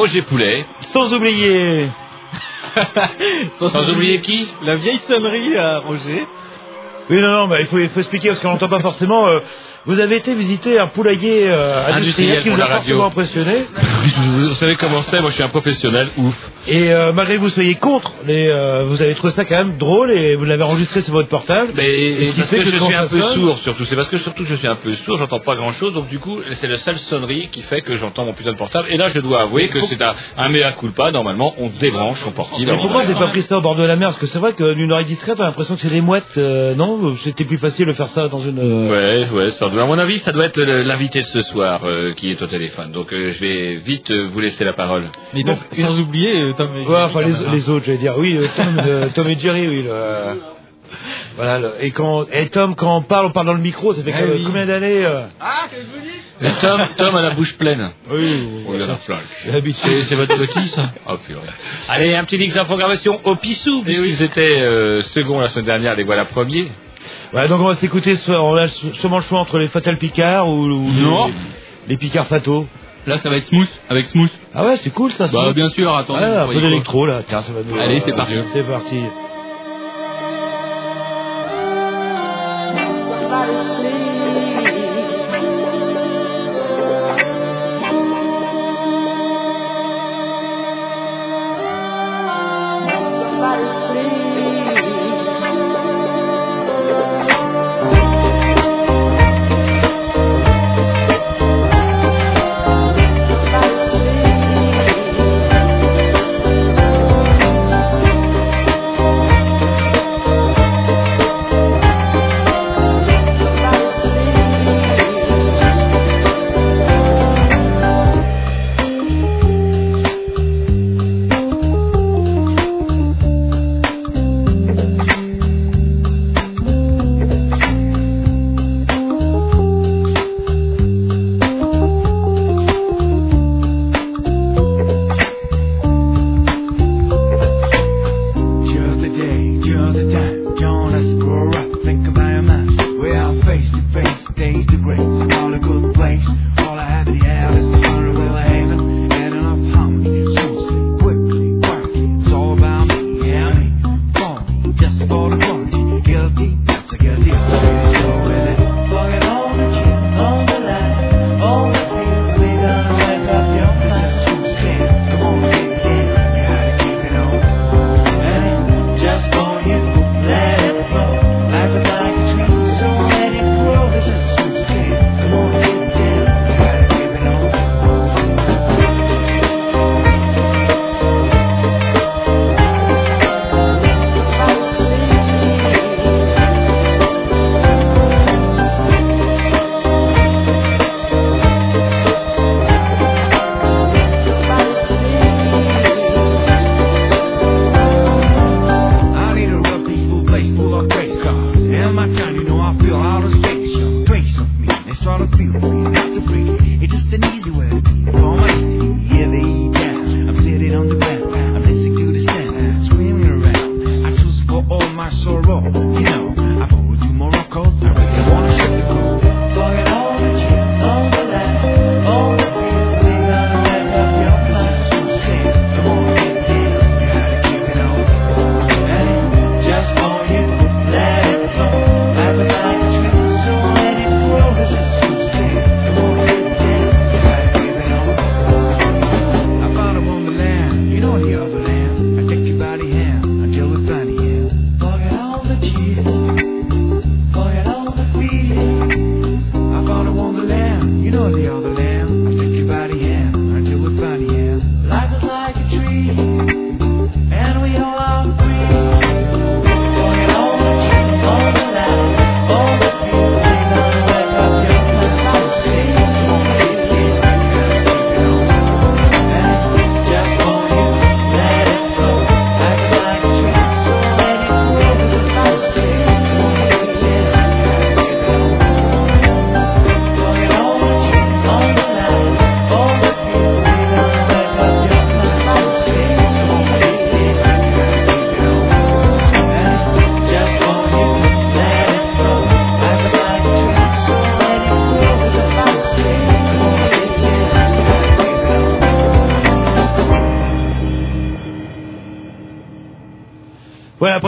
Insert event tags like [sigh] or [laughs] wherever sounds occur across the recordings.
Roger Poulet. sans oublier [laughs] Sans oublier qui? La vieille sonnerie à Roger. Oui, non, non, bah, il, faut, il faut expliquer parce qu'on n'entend pas forcément. euh, vous avez été visiter un poulailler euh, industriel Industriel qui vous a radio. fortement impressionné. [laughs] vous savez comment c'est, moi je suis un professionnel, ouf. Et euh, malgré que vous soyez contre, les, euh, vous avez trouvé ça quand même drôle et vous l'avez enregistré sur votre portable. Mais Et ce qui parce fait que, que je suis un peu sonne- sourd surtout, c'est parce que surtout je suis un peu sourd, j'entends pas grand chose, donc du coup c'est la seule sonnerie qui fait que j'entends mon putain de portable. Et là je dois avouer que c'est un, un mea culpa, normalement on débranche son portable. Mais pourquoi j'ai pas pris ça au bord de la mer? Parce que c'est vrai que d'une oreille discrète, on a l'impression que c'est des mouettes. euh, non, c'était plus facile de faire ça dans une. Ouais, ouais, ça doit, à mon avis, ça doit être l'invité de ce soir euh, qui est au téléphone. Donc euh, je vais vite euh, vous laisser la parole. Mais donc, sans oublier euh, Tom et Ouais, Jerry, enfin les, les autres, j'allais dire. Oui, euh, Tom, euh, [laughs] Tom et Jerry, oui. le- Voilà. le- Et quand et Tom, quand on parle, on parle dans le micro. Ça fait Ah quand- oui. combien d'années euh Et Tom, Tom a la bouche pleine. Oui, Oh, il a la flaque. C'est votre petit, ça? Oh, purée. Allez, un petit mix en programmation au Pissou, puisqu'ils étaient euh, second la semaine dernière, les voilà premiers. Ouais, donc on va s'écouter. On a sûrement le choix entre les Fatal Picard ou, les, les Picard Fato. Là, ça va être smooth, avec smooth. Ah ouais, c'est cool ça. Bah, bien sûr, attends. Un peu d'électro là. Tiens, ça va nous. Allez, c'est parti. C'est parti.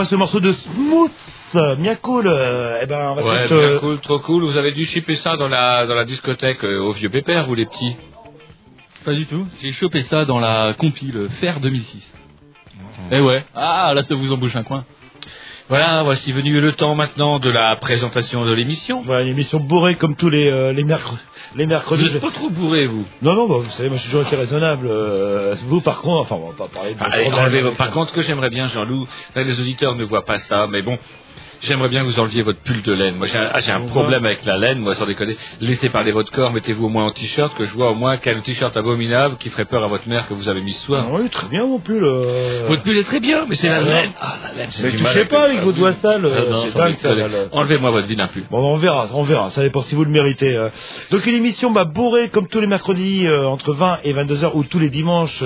Après ce morceau de Smooth, bien cool. euh, eh ben, on va Ouais, euh, bien cool, trop cool. Vous avez dû shipper ça dans la, dans la discothèque euh, au vieux pépère, vous les petits? Pas du tout. J'ai chopé ça dans la compile Fer 2006. Eh ouais. Ah, là, ça vous embouche un coin. Voilà, voici venu le temps maintenant de la présentation de l'émission. Voilà, une émission bourrée comme tous les, euh, les, mercredi, les Vous mercredis. n'êtes pas trop bourré, vous Non, non, bah, vous savez, moi je suis toujours été raisonnable. euh, vous, par contre, enfin, on va pas parler de Allez, enlevez- avec- Par contre, ce que j'aimerais bien, Jean-Loup, les auditeurs ne voient pas ça, mais bon, j'aimerais bien que vous enleviez votre pull de laine. Moi, j'ai un, ah, j'ai un problème avec la laine, moi, sans déconner. Laissez parler votre corps, mettez-vous au moins en t-shirt, que je vois au moins quel t-shirt abominable qui ferait peur à votre mère que vous avez mis ce soir. Ah Oui, très bien mon pull. euh. Votre pull est très bien, mais c'est la Ah, laine. Ah, la laine, Mais touchez pas avec vos doigts sales, Ah, non, c'est sans dingue, ça, déconner. là, là. Enlevez-moi votre vilain pull. Bon, on verra, on verra. Ça dépend si vous le méritez. euh. Donc une émission bah, bourrée comme tous les mercredis euh, entre 20 et 22 heures ou tous les dimanches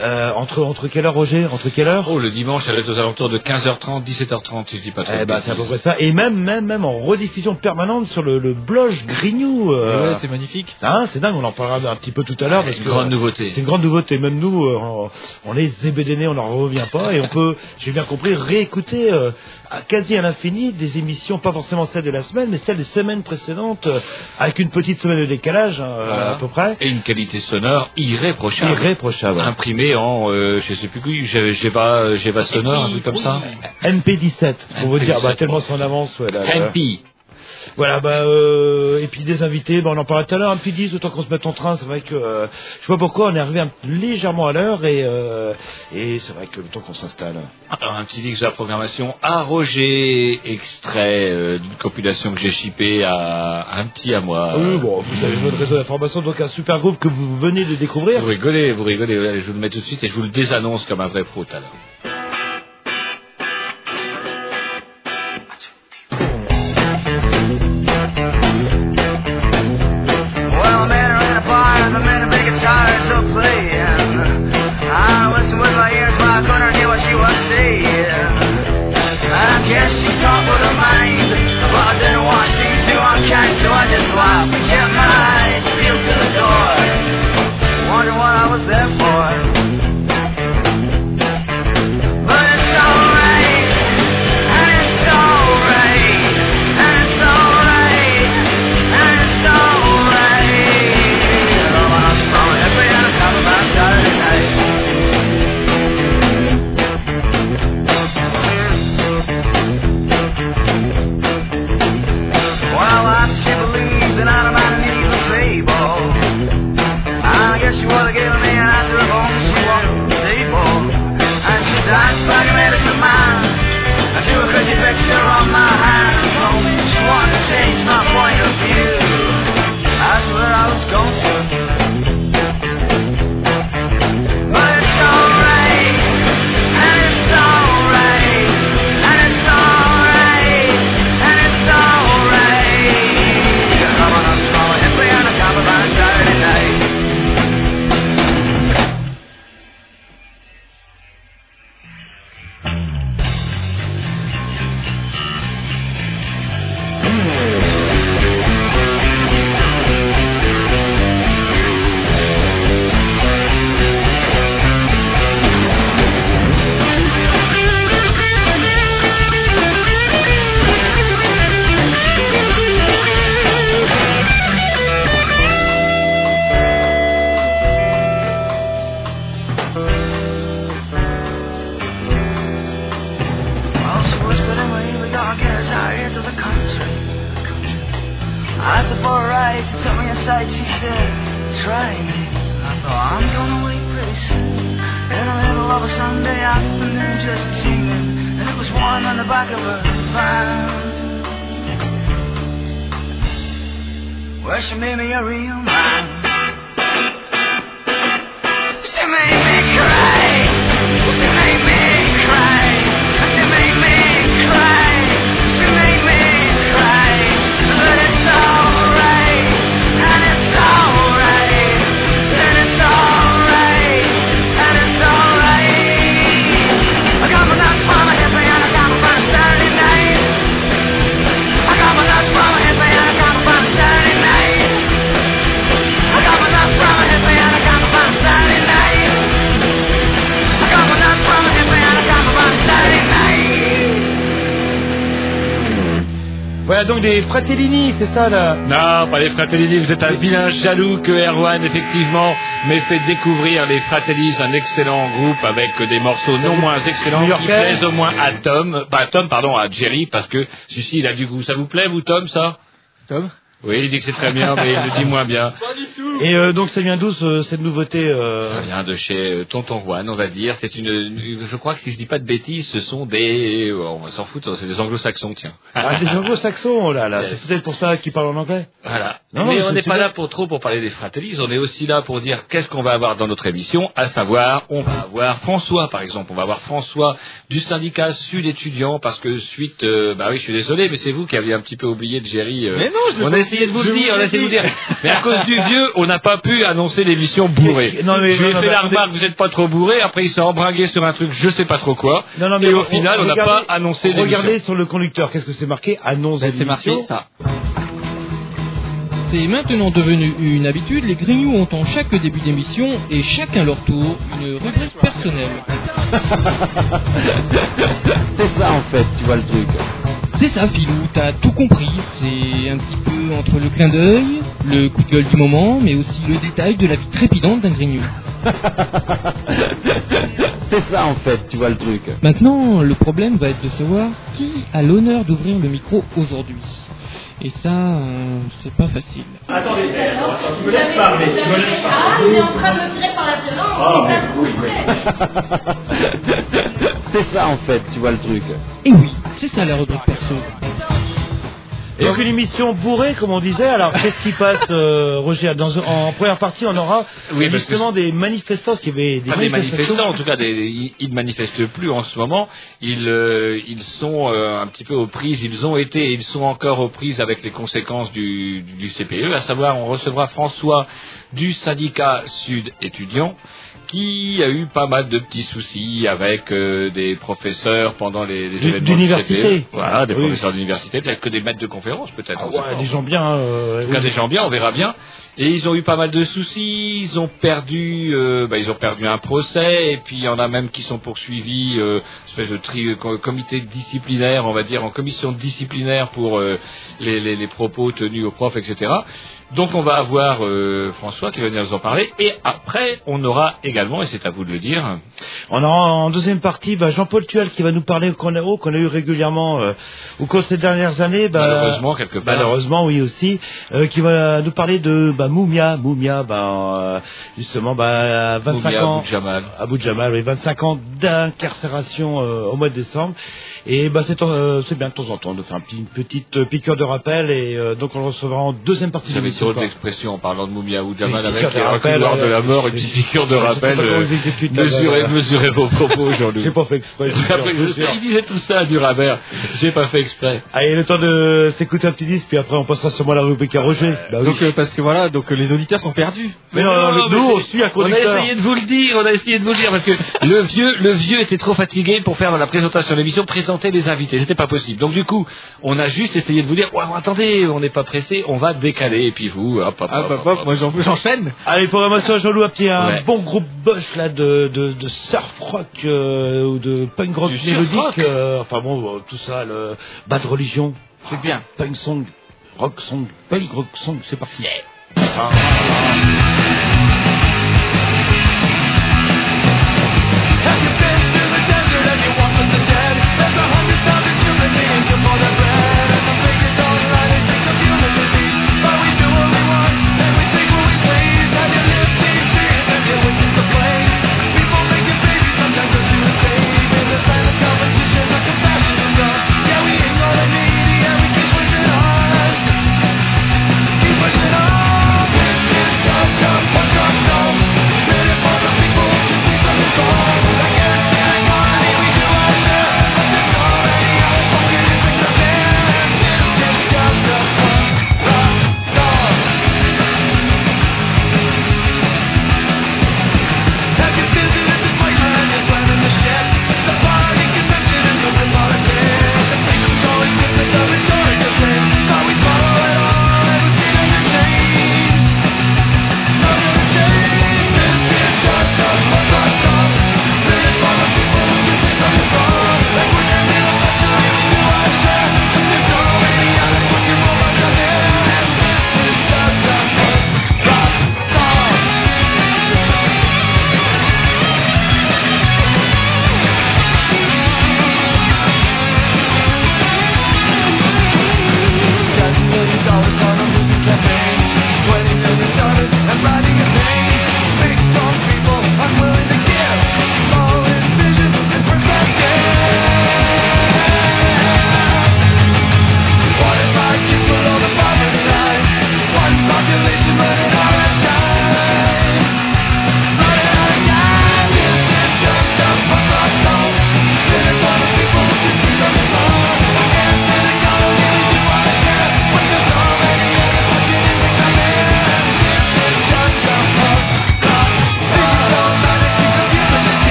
euh, euh, entre entre quelle heure Roger? Entre quelle heure? Oh, le dimanche, elle est aux alentours de 15h30, 17h30, si je dis pas trop. Eh ben, c'est à peu près ça. Et même même même en rediffusion permanente sur le, le blog Grignou. euh. Ouais, c'est magnifique. Hein, c'est dingue. On en parlera un petit peu tout à l'heure parce Une que grande nouveauté. C'est une grande nouveauté. Même nous, euh, on, on est zébédénés, on n'en revient pas. Et on peut, j'ai bien compris, réécouter euh, à quasi à l'infini des émissions, pas forcément celles de la semaine, mais celles des semaines précédentes, euh, avec une petite semaine de décalage, hein, euh, Voilà. à peu près. Et une qualité sonore irréprochable. Irréprochable. Imprimé en, euh, je sais plus qui, G- Geva, Geva sonore, un truc comme ça. MP17, pour vous dire, bah, MP17. tellement c'est en avance. Ouais, là, là. MP. Voilà, bah, euh, et puis des invités, bah, on en parlait tout à l'heure, un petit 10, autant qu'on se mette en train, c'est vrai que, euh, je sais pas pourquoi, on est arrivé un- légèrement à l'heure, et, euh, et c'est vrai que le temps qu'on s'installe. Alors un petit X de la programmation à Roger, extrait d'une compilation que j'ai chippée à un petit à moi. Oui, bon, vous avez votre réseau d'information, donc un super groupe que vous venez de découvrir. Vous rigolez, vous rigolez, je vous le mets tout de suite et je vous le désannonce comme un vrai pro tout à l'heure. WrestleMania real. Donc des Fratellini, c'est ça là Non, pas les Fratellini, vous êtes un vilain jaloux que Erwan, effectivement, m'ait fait découvrir les Fratellis, un excellent groupe avec des morceaux non moins excellents qui plaisent au moins à Tom, pas à Tom, pardon, à Jerry, parce que celui-ci, il a du goût. Ça vous plaît, vous, Tom, ça Tom Oui, il dit que c'est très bien, mais il le dit moins bien. Et euh, donc ça vient d'où ce- cette nouveauté euh... Ça vient de chez euh, Tonton Juan, on va dire. C'est une, une- je crois que si je dis pas de bêtises, ce sont des, on s'en foutre, c'est des anglo-saxons, tiens. Ah, des [laughs] anglo-saxons, oh là là, Yes. c'est peut-être pour ça qu'ils parlent en anglais. Voilà. Non, mais on n'est pas là pour trop pour parler des Fratellis, on est aussi là pour dire qu'est-ce qu'on va avoir dans notre émission, à savoir, on va avoir François, par exemple, on va avoir François du syndicat Sud étudiant, parce que suite, euh, bah oui, je suis désolé, mais c'est vous qui aviez un petit peu oublié de Jerry. euh, Mais non, je on a essayé de vous le dire, on a essayé de vous dit. dire. Mais à cause du vieux, on n'a pas pu annoncer l'émission bourrée. Non, mais- je lui ai non, fait mais la remarque, vous n'êtes pas trop bourré, après il s'est embringué sur un truc, je sais pas trop quoi. Non, non, et au final, on n'a regardez- pas annoncé l'émission. Regardez sur le conducteur, qu'est-ce que c'est marqué Annonce Ben, C'est marqué ça. C'est maintenant devenu une habitude, les Grignoux ont en chaque début d'émission et chacun leur tour une rubrique personnelle. [laughs] C'est ça en fait, tu vois le truc. C'est ça Philou, t'as tout compris, c'est un petit peu entre le clin d'œil, le coup de gueule du moment, mais aussi le détail de la vie trépidante d'un Grignou. [laughs] C'est ça en fait, tu vois le truc. Maintenant, le problème va être de savoir qui a l'honneur d'ouvrir le micro aujourd'hui. Et ça, euh, c'est pas facile. Ah, il est en train de me tirer par la violence. [laughs] C'est ça en fait, tu vois le truc. Et oui, c'est ça la rubrique perso. Et donc une émission bourrée, comme on disait. Alors qu'est-ce qui passe, euh, Roger dans, En première partie, on aura Oui, justement des manifestants, parce qu'il y avait des Pas des manifestants, en tout cas, des, ils, ne manifestent plus en ce moment. Ils, euh, ils sont euh, un petit peu aux prises, ils ont été et ils sont encore aux prises avec les conséquences du, du, du CPE, à savoir on recevra François du syndicat Sud étudiant qui a eu pas mal de petits soucis avec euh, des professeurs pendant les, les événements d'université. du CPE. Voilà, des Oui. professeurs d'université, peut-être que des maîtres de conférences, peut-être. Ah ouais, des gens bien. euh, En tout cas, oui. des gens bien, on verra bien. Et ils ont eu pas mal de soucis. Ils ont perdu, euh, bah, ils ont perdu un procès. Et puis il y en a même qui sont poursuivis, euh, espèce de tri, co- comité disciplinaire, on va dire, en commission disciplinaire pour euh, les, les- les propos tenus aux profs, etc. Donc on va avoir euh, François qui va venir nous en parler. Et après, on aura également, et c'est à vous de le dire, On aura en deuxième partie bah, Jean-Paul Tual qui va nous parler qu'on a, oh, qu'on a eu régulièrement euh, au cours de ces dernières années. Bah, malheureusement quelque part. Malheureusement, oui aussi, euh, qui va nous parler de bah, Moumia, Moumia, bah, justement, bah, 25 Moumia ans, Abou Jamal. Abu Jamal, oui, 25 ans d'incarcération au mois de décembre. Et bah, c'est c'est bien de temps en temps de faire un petit, une petite piqûre de rappel. Et donc on le recevra en deuxième partie de l'émission. Trop quoi. d'expressions en parlant de Moumia ou Jamal avec rappel, reculoirs de euh, la mort, une petite piqûre de rappel. euh, Mesurez, euh, mesurez vos propos, [laughs] Jean-Loup. J'ai pas fait exprès. [laughs] il disait tout ça du Rabert. J'ai pas fait exprès. Allez, le temps de s'écouter un petit disque, puis après on passera sûrement à la rubrique à Roger. Oui. Donc euh, parce que voilà, donc euh, les auditeurs sont perdus. mais non, nous, on suit un On a conducteur. essayé de vous le dire, on a essayé de vous le dire parce que le vieux, le vieux était trop fatigué pour faire la présentation de l'émission présenter les invités. C'était pas possible. Donc du coup, on a juste essayé de vous dire, attendez, on n'est pas pressé, on va décaler. Et puis vous, hop, hop, Ah hop, bah hop, hop, hop. moi j'en- j'enchaîne. Allez, programmation à Jean-Loup, un petit un Ouais. bon groupe Bosch là de, de, de surf rock euh, ou de punk rock Du mélodique. euh, enfin bon, euh, tout ça, le bas de religion, C'est bien. punk song, rock song, punk rock song, c'est parti. A.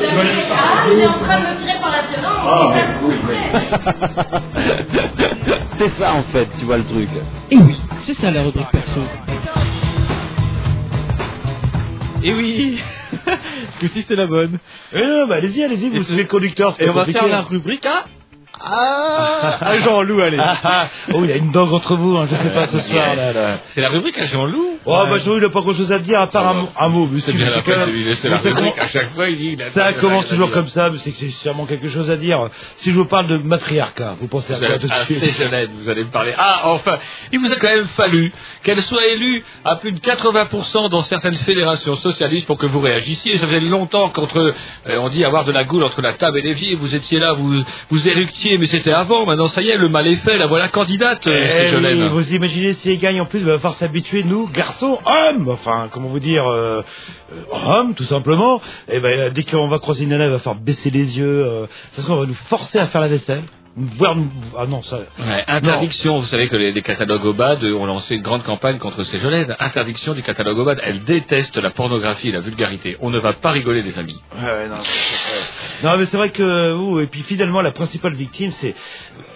train de me tirer par la violence. Ah, c'est mais ça. [laughs] C'est en fait, tu vois le truc. Et oui, c'est ça la rubrique perso. Et oui [laughs] Ce que si c'est la bonne. Eh non, bah allez-y, allez-y, vous suivez le conducteur. c'est Et on va compliqué. faire la rubrique à... Ah, [laughs] Jean-Loup, allez. Ah, [laughs] ah. Oh, il y a une dent entre vous, hein, je sais pas ce soir là. là. C'est la rubrique à Jean-Loup Oh, bah Jean, il a pas grand chose à dire à part un, mot- un mot. mais C'est bien la la ça rubrique. À chaque fois, il dit... il Ça commence toujours comme ça, mais c'est que j'ai sûrement quelque chose à dire. Si je vous parle de matriarcat, vous pensez à Vous quoi tout de ah, suite? vous allez me parler. Ah, enfin, il vous a quand même fallu qu'elle soit élue à plus de 80% dans certaines fédérations socialistes pour que vous réagissiez. Ça faisait longtemps qu'entre, euh, on dit avoir de la goule entre la table et l'évier, vous étiez là, vous, vous éructiez, mais c'était avant. Maintenant, ça y est, le mal est fait. La voilà candidate, euh, Eh c'est Jolène. oui, vous imaginez si elle gagne en plus, il va falloir s'habituer, nous, garçons, hommes, enfin, comment vous dire, euh, euh, hommes, tout simplement. Et ben, dès qu'on va croiser une nana, il va falloir baisser les yeux. Ça se trouve, on va nous forcer à faire la vaisselle. Voir, ah non, ça. Ouais, interdiction, vous savez que les, les catalogues OBAD ont lancé une grande campagne contre ces Jolène. Interdiction du catalogue OBAD. Elle déteste la pornographie et la vulgarité. On ne va pas rigoler, les amis. Ouais, non, non, mais c'est vrai que, ouh, et puis finalement, la principale victime, c'est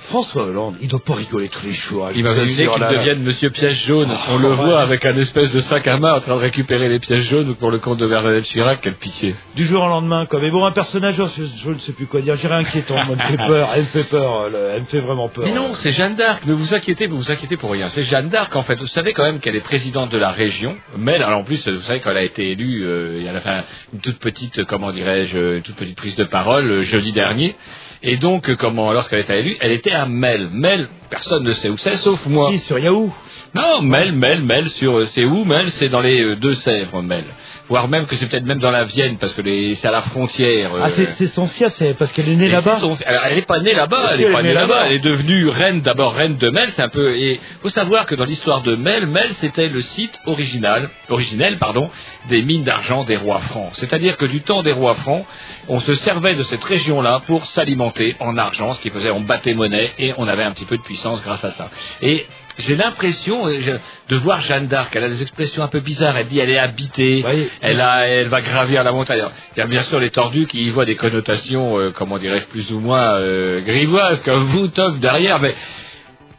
François Hollande. Il doit pas rigoler tous les jours. assure, qu'il devienne Monsieur Piège Jaune. On le voit avec un espèce de sac à main en train de récupérer les pièges jaunes pour le compte de Bernadette Chirac. Quelle pitié. Du jour au lendemain, quoi. Mais bon, un personnage, je, je ne sais plus quoi dire. J'irai inquiétant. Elle me fait [laughs] peur. Elle me fait peur. Elle, elle me fait vraiment peur. Mais non, c'est Jeanne d'Arc. Ne vous inquiétez, vous vous inquiétez pour rien. C'est Jeanne d'Arc en fait. Vous savez quand même qu'elle est présidente de la région. Mais alors en plus, vous savez qu'elle a été élue. euh, elle a fait un- une toute petite, comment dirais-je, une toute petite prise de parole euh, jeudi dernier. Et donc, euh, comment, lorsqu'elle était élue, elle était à Mel. Mel, personne ne sait où c'est, sauf moi. Si, sur Yahoo. Non, Mel, Mel, Mel, sur, euh, c'est où Mel? C'est dans les euh, Deux-Sèvres, Mel. Voire même que c'est peut-être même dans la Vienne, parce que c'est à la frontière. euh, Ah, c'est c'est son fief, c'est parce qu'elle est née là-bas. c'est son- alors, elle n'est pas née là-bas, elle n'est pas née là-bas, elle est devenue reine, d'abord reine de Mel, c'est un peu, et faut savoir que dans l'histoire de Mel, Mel c'était le site original, originel, pardon, des mines d'argent des rois francs. C'est-à-dire que du temps des rois francs, on se servait de cette région-là pour s'alimenter en argent, ce qui faisait, on battait monnaie et on avait un petit peu de puissance grâce à ça. Et j'ai l'impression euh, de voir Jeanne d'Arc. Elle a des expressions un peu bizarres. Elle dit elle est habitée. Oui. Elle a, elle va gravir la montagne. Alors, Il y a bien sûr les tordus qui y voient des connotations, euh, comment dirais-je, plus ou moins euh, grivoises, comme vous, Tom, derrière. Mais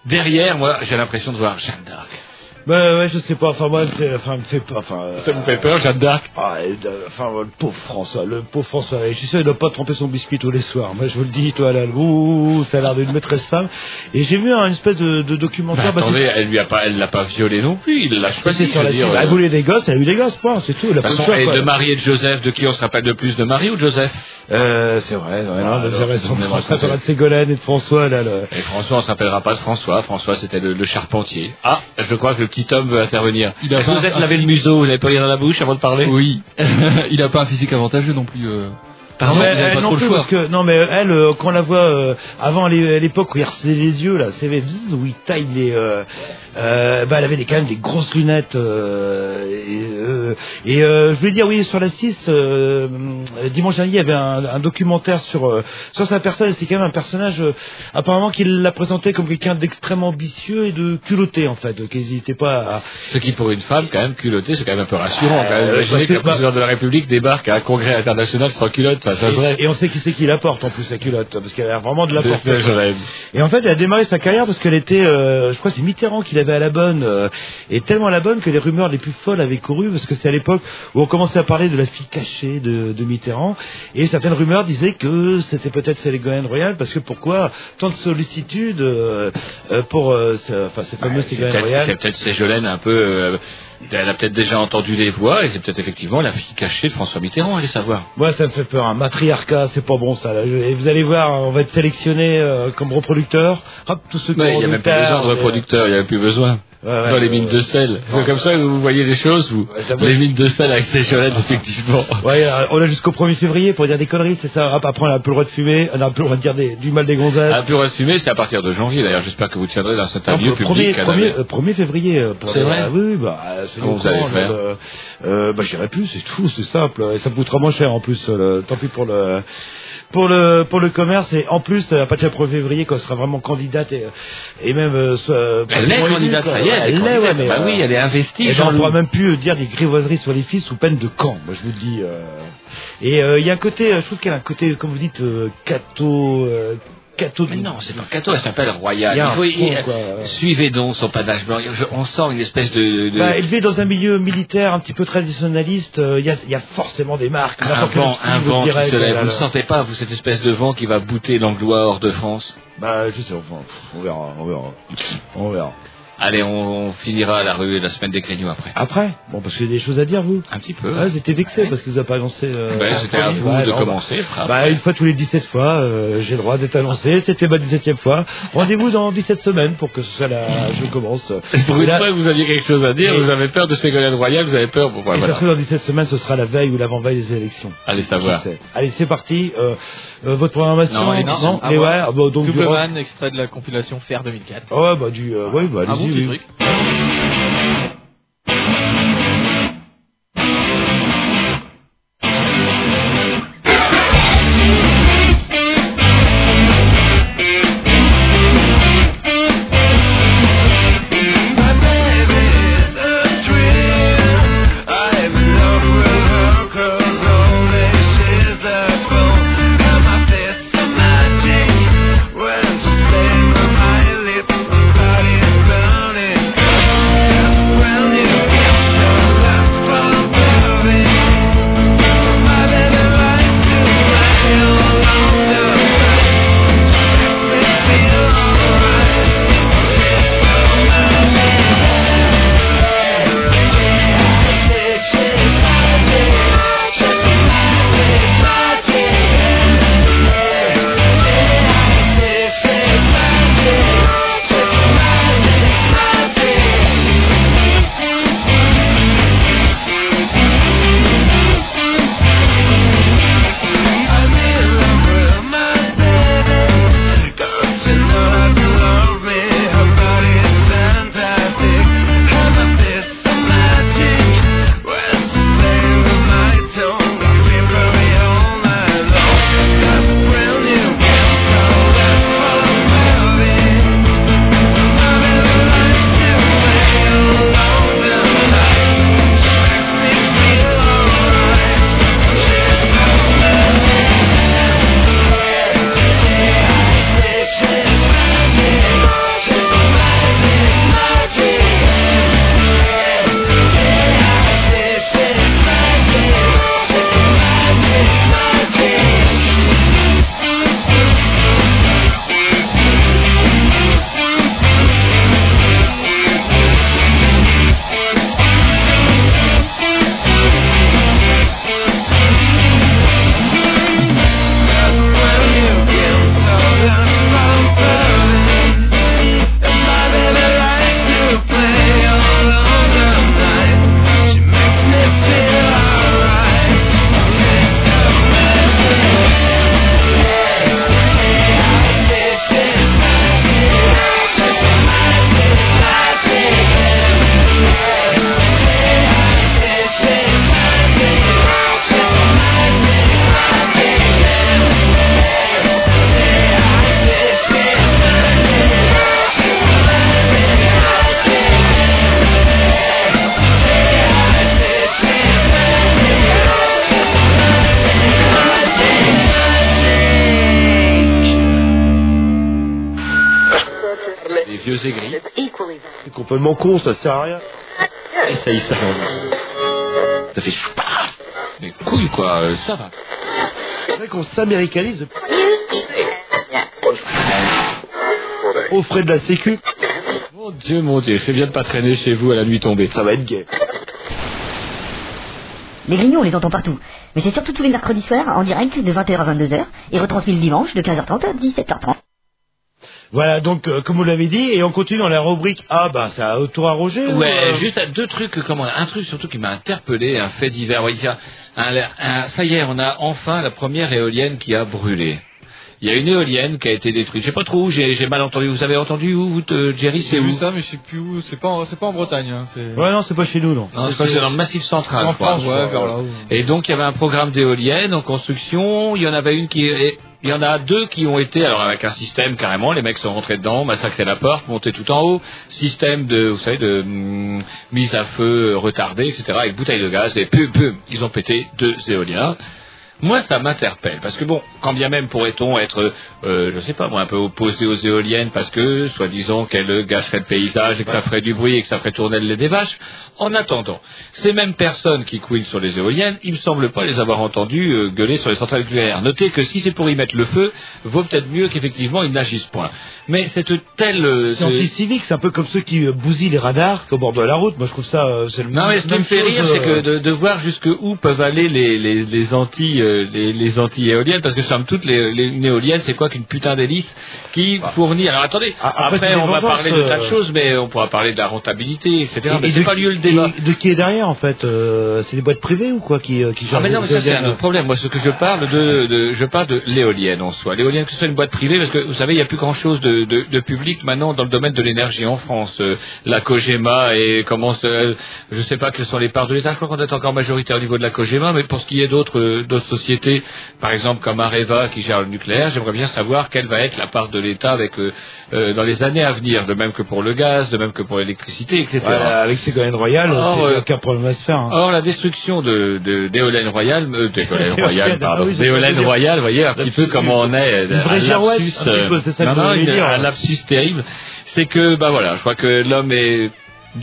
derrière, moi, j'ai l'impression de voir Jeanne d'Arc. Bah ouais, je sais pas. Enfin, moi, elle me fait, enfin, me fait pas. Enfin, euh, Ça vous fait peur, Jeanne d'Arc Ah, euh, enfin, le pauvre François, le pauvre François. Et je suis sûr, il doit pas tremper son biscuit tous les soirs. Moi, je vous le dis, toi, là, ouh, ça a l'air d'une maîtresse femme. Et j'ai vu un espèce de, de documentaire. bah, Attendez, elle lui a pas, elle l'a pas violé non plus. Il l'a choisi. sur la dire, euh, Elle voulait des gosses, elle a eu des gosses, point, c'est tout. La de façon, et de Marie et de Joseph, de qui on se rappelle de plus, de Marie ou de Joseph? Euh, c'est vrai, ouais, Ah, non, alors, raison. on se rappellera de Ségolène et de François, là, le... Et François, on se rappellera pas de François. François, c'était le, le charpentier. Ah, je crois que le petit homme veut intervenir. Il a vous êtes lavé le museau, vous n'avez pas rien dans la bouche avant de parler Oui. [laughs] il a pas un physique avantageux non plus. euh. Non, Pardon, mais il avait elle pas non plus, parce que non mais elle euh, quand on la voit euh, avant l'époque où il refaisait les yeux là c'est où il taille les euh, euh, bah elle avait des, quand même des grosses lunettes euh, et, euh, et, euh, je voulais dire oui sur la 6 euh, dimanche dernier il y avait un, un documentaire sur euh, sur sa personne c'est quand même un personnage apparemment qu'il l'a présenté comme quelqu'un d'extrêmement ambitieux et de culotté en fait qui n'hésitait pas à, Ce qui, pour une femme, quand même, culotté, c'est quand même un peu rassurant. quand même. Imaginez qu'un président de la République débarque à un congrès international sans culotte, ça, et, et on sait qui c'est qui la porte en plus la culotte parce qu'elle a vraiment de la Jolène. Et en fait, elle a démarré sa carrière parce qu'elle était, euh, je crois, c'est Mitterrand qui l'avait à la bonne, euh, et tellement à la bonne que les rumeurs les plus folles avaient couru parce que c'est à l'époque où on commençait à parler de la fille cachée de, de Mitterrand, et certaines rumeurs disaient que c'était peut-être Ségolène Royal parce que pourquoi tant de sollicitude euh, euh, pour, euh, enfin, cette fameuse C'est Ségolène Royal. c'est peut-être Ségolène un peu... euh, elle a peut-être déjà entendu les voix, et c'est peut-être effectivement la fille cachée de François Mitterrand, allez savoir. Moi, ça me fait peur. Un matriarcat, c'est pas bon ça. Là. Et vous allez voir, on va être sélectionné comme reproducteur. Hop, tous ceux qui Mais il n'y a même plus besoin de reproducteur, il n'y a plus besoin. Ouais, dans les mines de sel. C'est comme ça que vous voyez les choses, vous. Les mines de sel avec Ségolène, effectivement. Ouais, euh, on a jusqu'au 1er février pour dire des conneries, c'est ça. Après, on a plus le droit de fumer, on a plus le droit de dire des- du mal des gonzesses. Un peu assumé, c'est à partir de janvier, d'ailleurs. J'espère que vous tiendrez dans cet lieu le public. 1er, à la- 1er, euh, 1er février. euh, C'est vrai Oui, bah, c'est Comment vous allez faire le- euh, Bah, j'irai plus, c'est tout, c'est simple. Et ça me coûtera moins cher en plus. le- tant pis pour le. Pour le pour le commerce et en plus à partir du 1er février quand elle sera vraiment candidate et, et même euh, soit- Elle est candidate, ça y est, elle est ouais, mais, Bah euh, oui, elle est investie. Eh ben, on Jean-Loup. pourra même plus dire des grivoiseries sur les filles sous peine de camp, moi je vous le dis. euh. Et euh, il y a un côté, euh, je trouve qu'elle a un côté, comme vous dites, euh, catho, catho. Mais non, c'est pas Cato, elle s'appelle Royal. Il y a Il un faut- il- fond, quoi. Suivez donc son panache blanc. Je- on sent une espèce de... de- Bah, élevé dans un milieu militaire un petit peu traditionnaliste, euh, il y, a, il y a forcément des marques. un vent, psy un vous vent qui se lève. Vous ne sentez pas, vous, cette espèce de vent qui va bouter l'anglois hors de France? Bah, je sais, enfin, on verra, on verra. On verra. Allez, on, on finira la rue la semaine des Grignoux après. Après Bon, parce qu'il y a des choses à dire, vous Un petit peu. Ah, vous étiez vexé parce que vous n'avez pas annoncé. Euh, Ben, en c'était à vous Ouais, de non, commencer. Bah, bah, une fois tous les 17 fois, euh, j'ai le droit d'être annoncé. C'était ma 17e fois. Rendez-vous dans 17 semaines pour que ce soit la. Je commence. Pour Et une là- fois, vous aviez quelque chose à dire, Et- vous avez peur de Ségolène Royal, vous avez peur... Bon, Et voilà. ça se fait dans 17 semaines, ce sera la veille ou l'avant-veille des élections. Allez savoir. Allez, c'est parti. Euh, euh, votre programmation Non, mais ouais, ah, bah, donc. Doubleman, extrait de la compilation Faire 2004. Ah ouais, bah du. Euh, ouais, bah allez-y. Bon petit truc. Con, ça sert à rien. Et ça y ça. Ça fait choupaf. Mais couilles quoi, euh, ça va. C'est vrai qu'on s'américanise. Au frais de la sécu. Mon dieu, mon dieu, fais bien de pas traîner chez vous à la nuit tombée. Ça va être gay. Les Grignoux, on les entend partout. Mais c'est surtout tous les mercredis soirs, en direct, de 20h à 22h, et retransmis le dimanche, de 15h30 à 17h30. Voilà, donc euh, comme vous l'avez dit, et on continue dans la rubrique Ah, bah c'est à tour à Roger ou, Ouais, euh, juste à deux trucs, comment, un truc surtout qui m'a interpellé, un fait divers. Ouais, il y a un- un- ça y est, on a enfin la première éolienne qui a brûlé. Il y a une éolienne qui a été détruite. Je sais pas trop où, j'ai mal entendu. Vous avez entendu où, vous, te- Jerry, c'est J'ai vu où ça, mais je sais plus où. C'est pas, c'est pas en Bretagne. Hein. C'est... Ouais, non, c'est pas chez nous, non. C'est dans le Massif Central. En. France, ouais, vers. Et donc il y avait un programme d'éoliennes en construction. Il y en avait une qui est Il y en a deux qui ont été, alors avec un système carrément, les mecs sont rentrés dedans, massacré la porte, monté tout en haut, système de, vous savez, de hum, mise à feu retardée, etc., avec bouteille de gaz, et pum, pum, ils ont pété deux éoliens. Moi, ça m'interpelle parce que bon, quand bien même pourrait-on être, euh, je sais pas moi, un peu opposé aux éoliennes parce que, soi-disant, qu'elles gâcheraient le paysage et que ça ferait du bruit et que ça ferait tourner le lait des vaches. En attendant, ces mêmes personnes qui couinent sur les éoliennes, il me semble pas les avoir entendues euh, gueuler sur les centrales nucléaires. Notez que si c'est pour y mettre le feu, vaut peut-être mieux qu'effectivement ils n'agissent point. Mais cette telle, euh, C'est ce- anti-civique, c'est un peu comme ceux qui euh, bousillent les radars au bord de la route. Moi, je trouve ça, euh, c'est le Non, mais ce qui me fait rire, c'est que euh, de, de voir jusque où peuvent aller les, les, les anti euh, les, les anti éoliennes, parce que somme toute les, les une éolienne, c'est quoi qu'une putain d'hélice qui fournit. Alors attendez, Ah, après, après, on va parler de tas de euh, choses, mais on pourra parler de la rentabilité, etc. et- mais et de pas lieu le débat. et De qui est derrière, en fait euh, C'est des boîtes privées ou quoi qui, euh, qui Ah mais non, mais ça c'est un autre problème. Moi, ce que je parle de, de je parle de l'éolienne en soi. L'éolienne, que ce soit une boîte privée, parce que vous savez, il n'y a plus grand chose de, de, de public maintenant dans le domaine de l'énergie en France. Euh, la Cogema et comment je sais pas quelles sont les parts de l'État. Je crois qu'on est encore majoritaire au niveau de la Cogema, mais pour ce qui est d'autres d'autres sociétés, par exemple comme Areva qui gère le nucléaire, j'aimerais bien savoir quelle va être la part de l'État avec euh, euh, dans les années à venir, de même que pour le gaz, de même que pour l'électricité, etc. Voilà, avec Ségolène Royal, Or, c'est euh, aucun problème à se faire. hein. Or, la destruction de, de, d'Éolène Royale, euh, [laughs] d'Éolène pardon, oui, d'Éolène vous voyez un petit peu comment on est, Une un lapsus, euh, un lapsus terrible, c'est que, bah voilà, je crois que l'homme est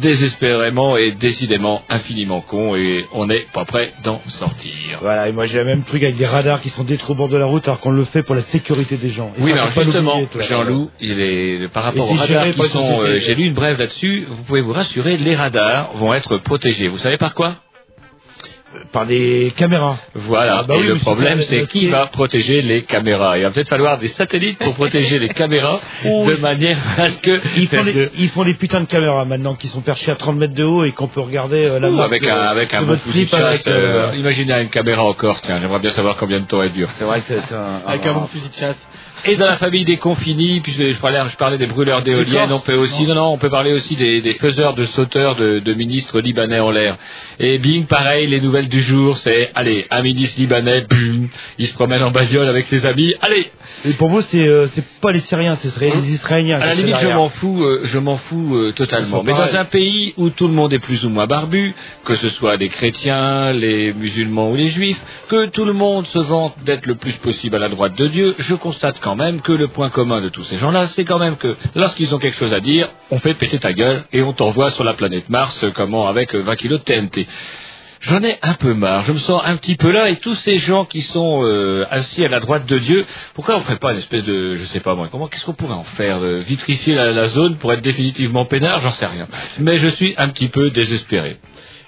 désespérément et décidément infiniment con et on n'est pas prêt d'en sortir. Voilà, et moi j'ai le même truc avec des radars qui sont détruits au bord de la route alors qu'on le fait pour la sécurité des gens. Et Oui, mais alors justement. Jean-Loup, il est par rapport aux radars qui sont, euh, j'ai lu une brève là-dessus, vous pouvez vous rassurer, les radars vont être protégés. Vous savez par quoi? Par des caméras. Voilà. Ah bah et oui, le problème, c'est qui va protéger les caméras. Il va peut-être falloir des satellites pour protéger les caméras [laughs] Oh, de manière à ce que. Ils font, des, ils font des putains de caméras maintenant qui sont perchées à 30 mètres de haut et qu'on peut regarder euh, la Ouh, avec de- un, avec un bon fusil de flip chasse. avec, euh, euh, imaginez une caméra encore, tiens, j'aimerais bien savoir combien de temps elle dure. C'est vrai que c'est c'est un, Avec un bon fusil de chasse. Et dans la famille des confinis, puisque je parlais, je parlais des brûleurs d'éoliennes, on peut aussi, non, non, on peut parler aussi des, des faiseurs de sauteurs de, de ministres libanais en l'air. Et bing, pareil, les nouvelles du jour, c'est, allez, un ministre libanais, bum, il se promène en bagnole avec ses amis, allez, Et pour vous, c'est euh, c'est pas les Syriens, c'est les Israéliens. À la limite, je derrière. m'en fous, euh, je m'en fous euh, totalement. Mais dans un pays où tout le monde est plus ou moins barbu, que ce soit les chrétiens, les musulmans ou les juifs, que tout le monde se vante d'être le plus possible à la droite de Dieu, je constate quand même que le point commun de tous ces gens-là, c'est quand même que lorsqu'ils ont quelque chose à dire, on fait péter ta gueule et on t'envoie sur la planète Mars, euh, comment, avec euh, 20 kilos de TNT. J'en ai un peu marre, je me sens un petit peu là, et tous ces gens qui sont euh, assis à la droite de Dieu, pourquoi on ferait pas une espèce de, je sais pas moi, comment, qu'est-ce qu'on pourrait en faire, euh, vitrifier la, la zone pour être définitivement peinard, j'en sais rien. Mais je suis un petit peu désespéré.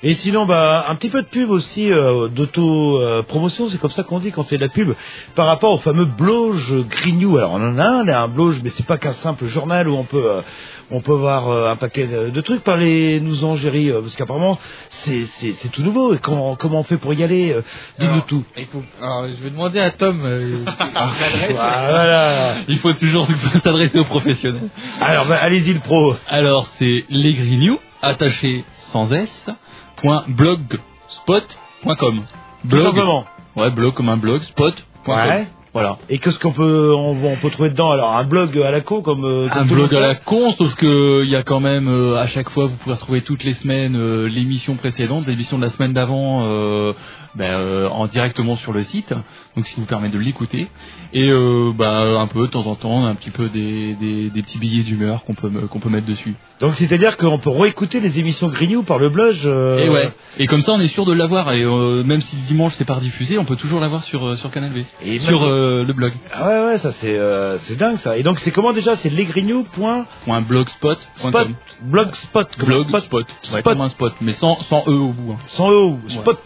Et sinon, bah, un petit peu de pub aussi, euh, d'auto-promotion, c'est comme ça qu'on dit quand on fait de la pub, par rapport au fameux Bloge Grignou. Alors on en a un, un Bloge, mais c'est pas qu'un simple journal où on peut, euh, on peut voir euh, un paquet de, trucs. Parlez-nous en, Géry, euh, parce qu'apparemment, c'est, c'est, c'est tout nouveau. Et comment, comment on fait pour y aller euh, Dis-nous Alors, tout. il faut- alors, je vais demander à Tom euh. Ah, [laughs] voilà. Il faut toujours [laughs] s'adresser aux professionnels. Alors, bah, allez-y le pro. Alors, c'est lesgrignoux, attaché sans S, point blogspot.com. Tout simplement. Ouais, blog comme un blog, spot.com. Ouais. Voilà. Et qu'est-ce qu'on peut, on, on peut trouver dedans? Alors, un blog à la con comme, euh, comme Un tout le blog à la con, sauf que il y a quand même euh, à chaque fois vous pouvez retrouver toutes les semaines euh, l'émission précédente, l'émission de la semaine d'avant euh, ben, euh, en directement sur le site, donc ce qui vous permet de l'écouter et euh, bah, un peu de temps en temps un petit peu des, des, des petits billets d'humeur qu'on peut qu'on peut mettre dessus. Donc, c'est-à-dire qu'on peut réécouter les émissions Grignou par le blog. euh, Et ouais. Et comme ça on est sûr de l'avoir et même si le dimanche c'est pas rediffusé, on peut toujours l'avoir sur sur Canal V, Et sur le blog. Ah ouais, ouais, ça c'est c'est dingue ça. Et donc c'est comment déjà? C'est lesgrignoux.blogspot. Point blogspot.com. Blogspot. comme Blog spot. spot, Ouais, comme un spot, mais sans sans e au bout. hein. Sans E ou spot.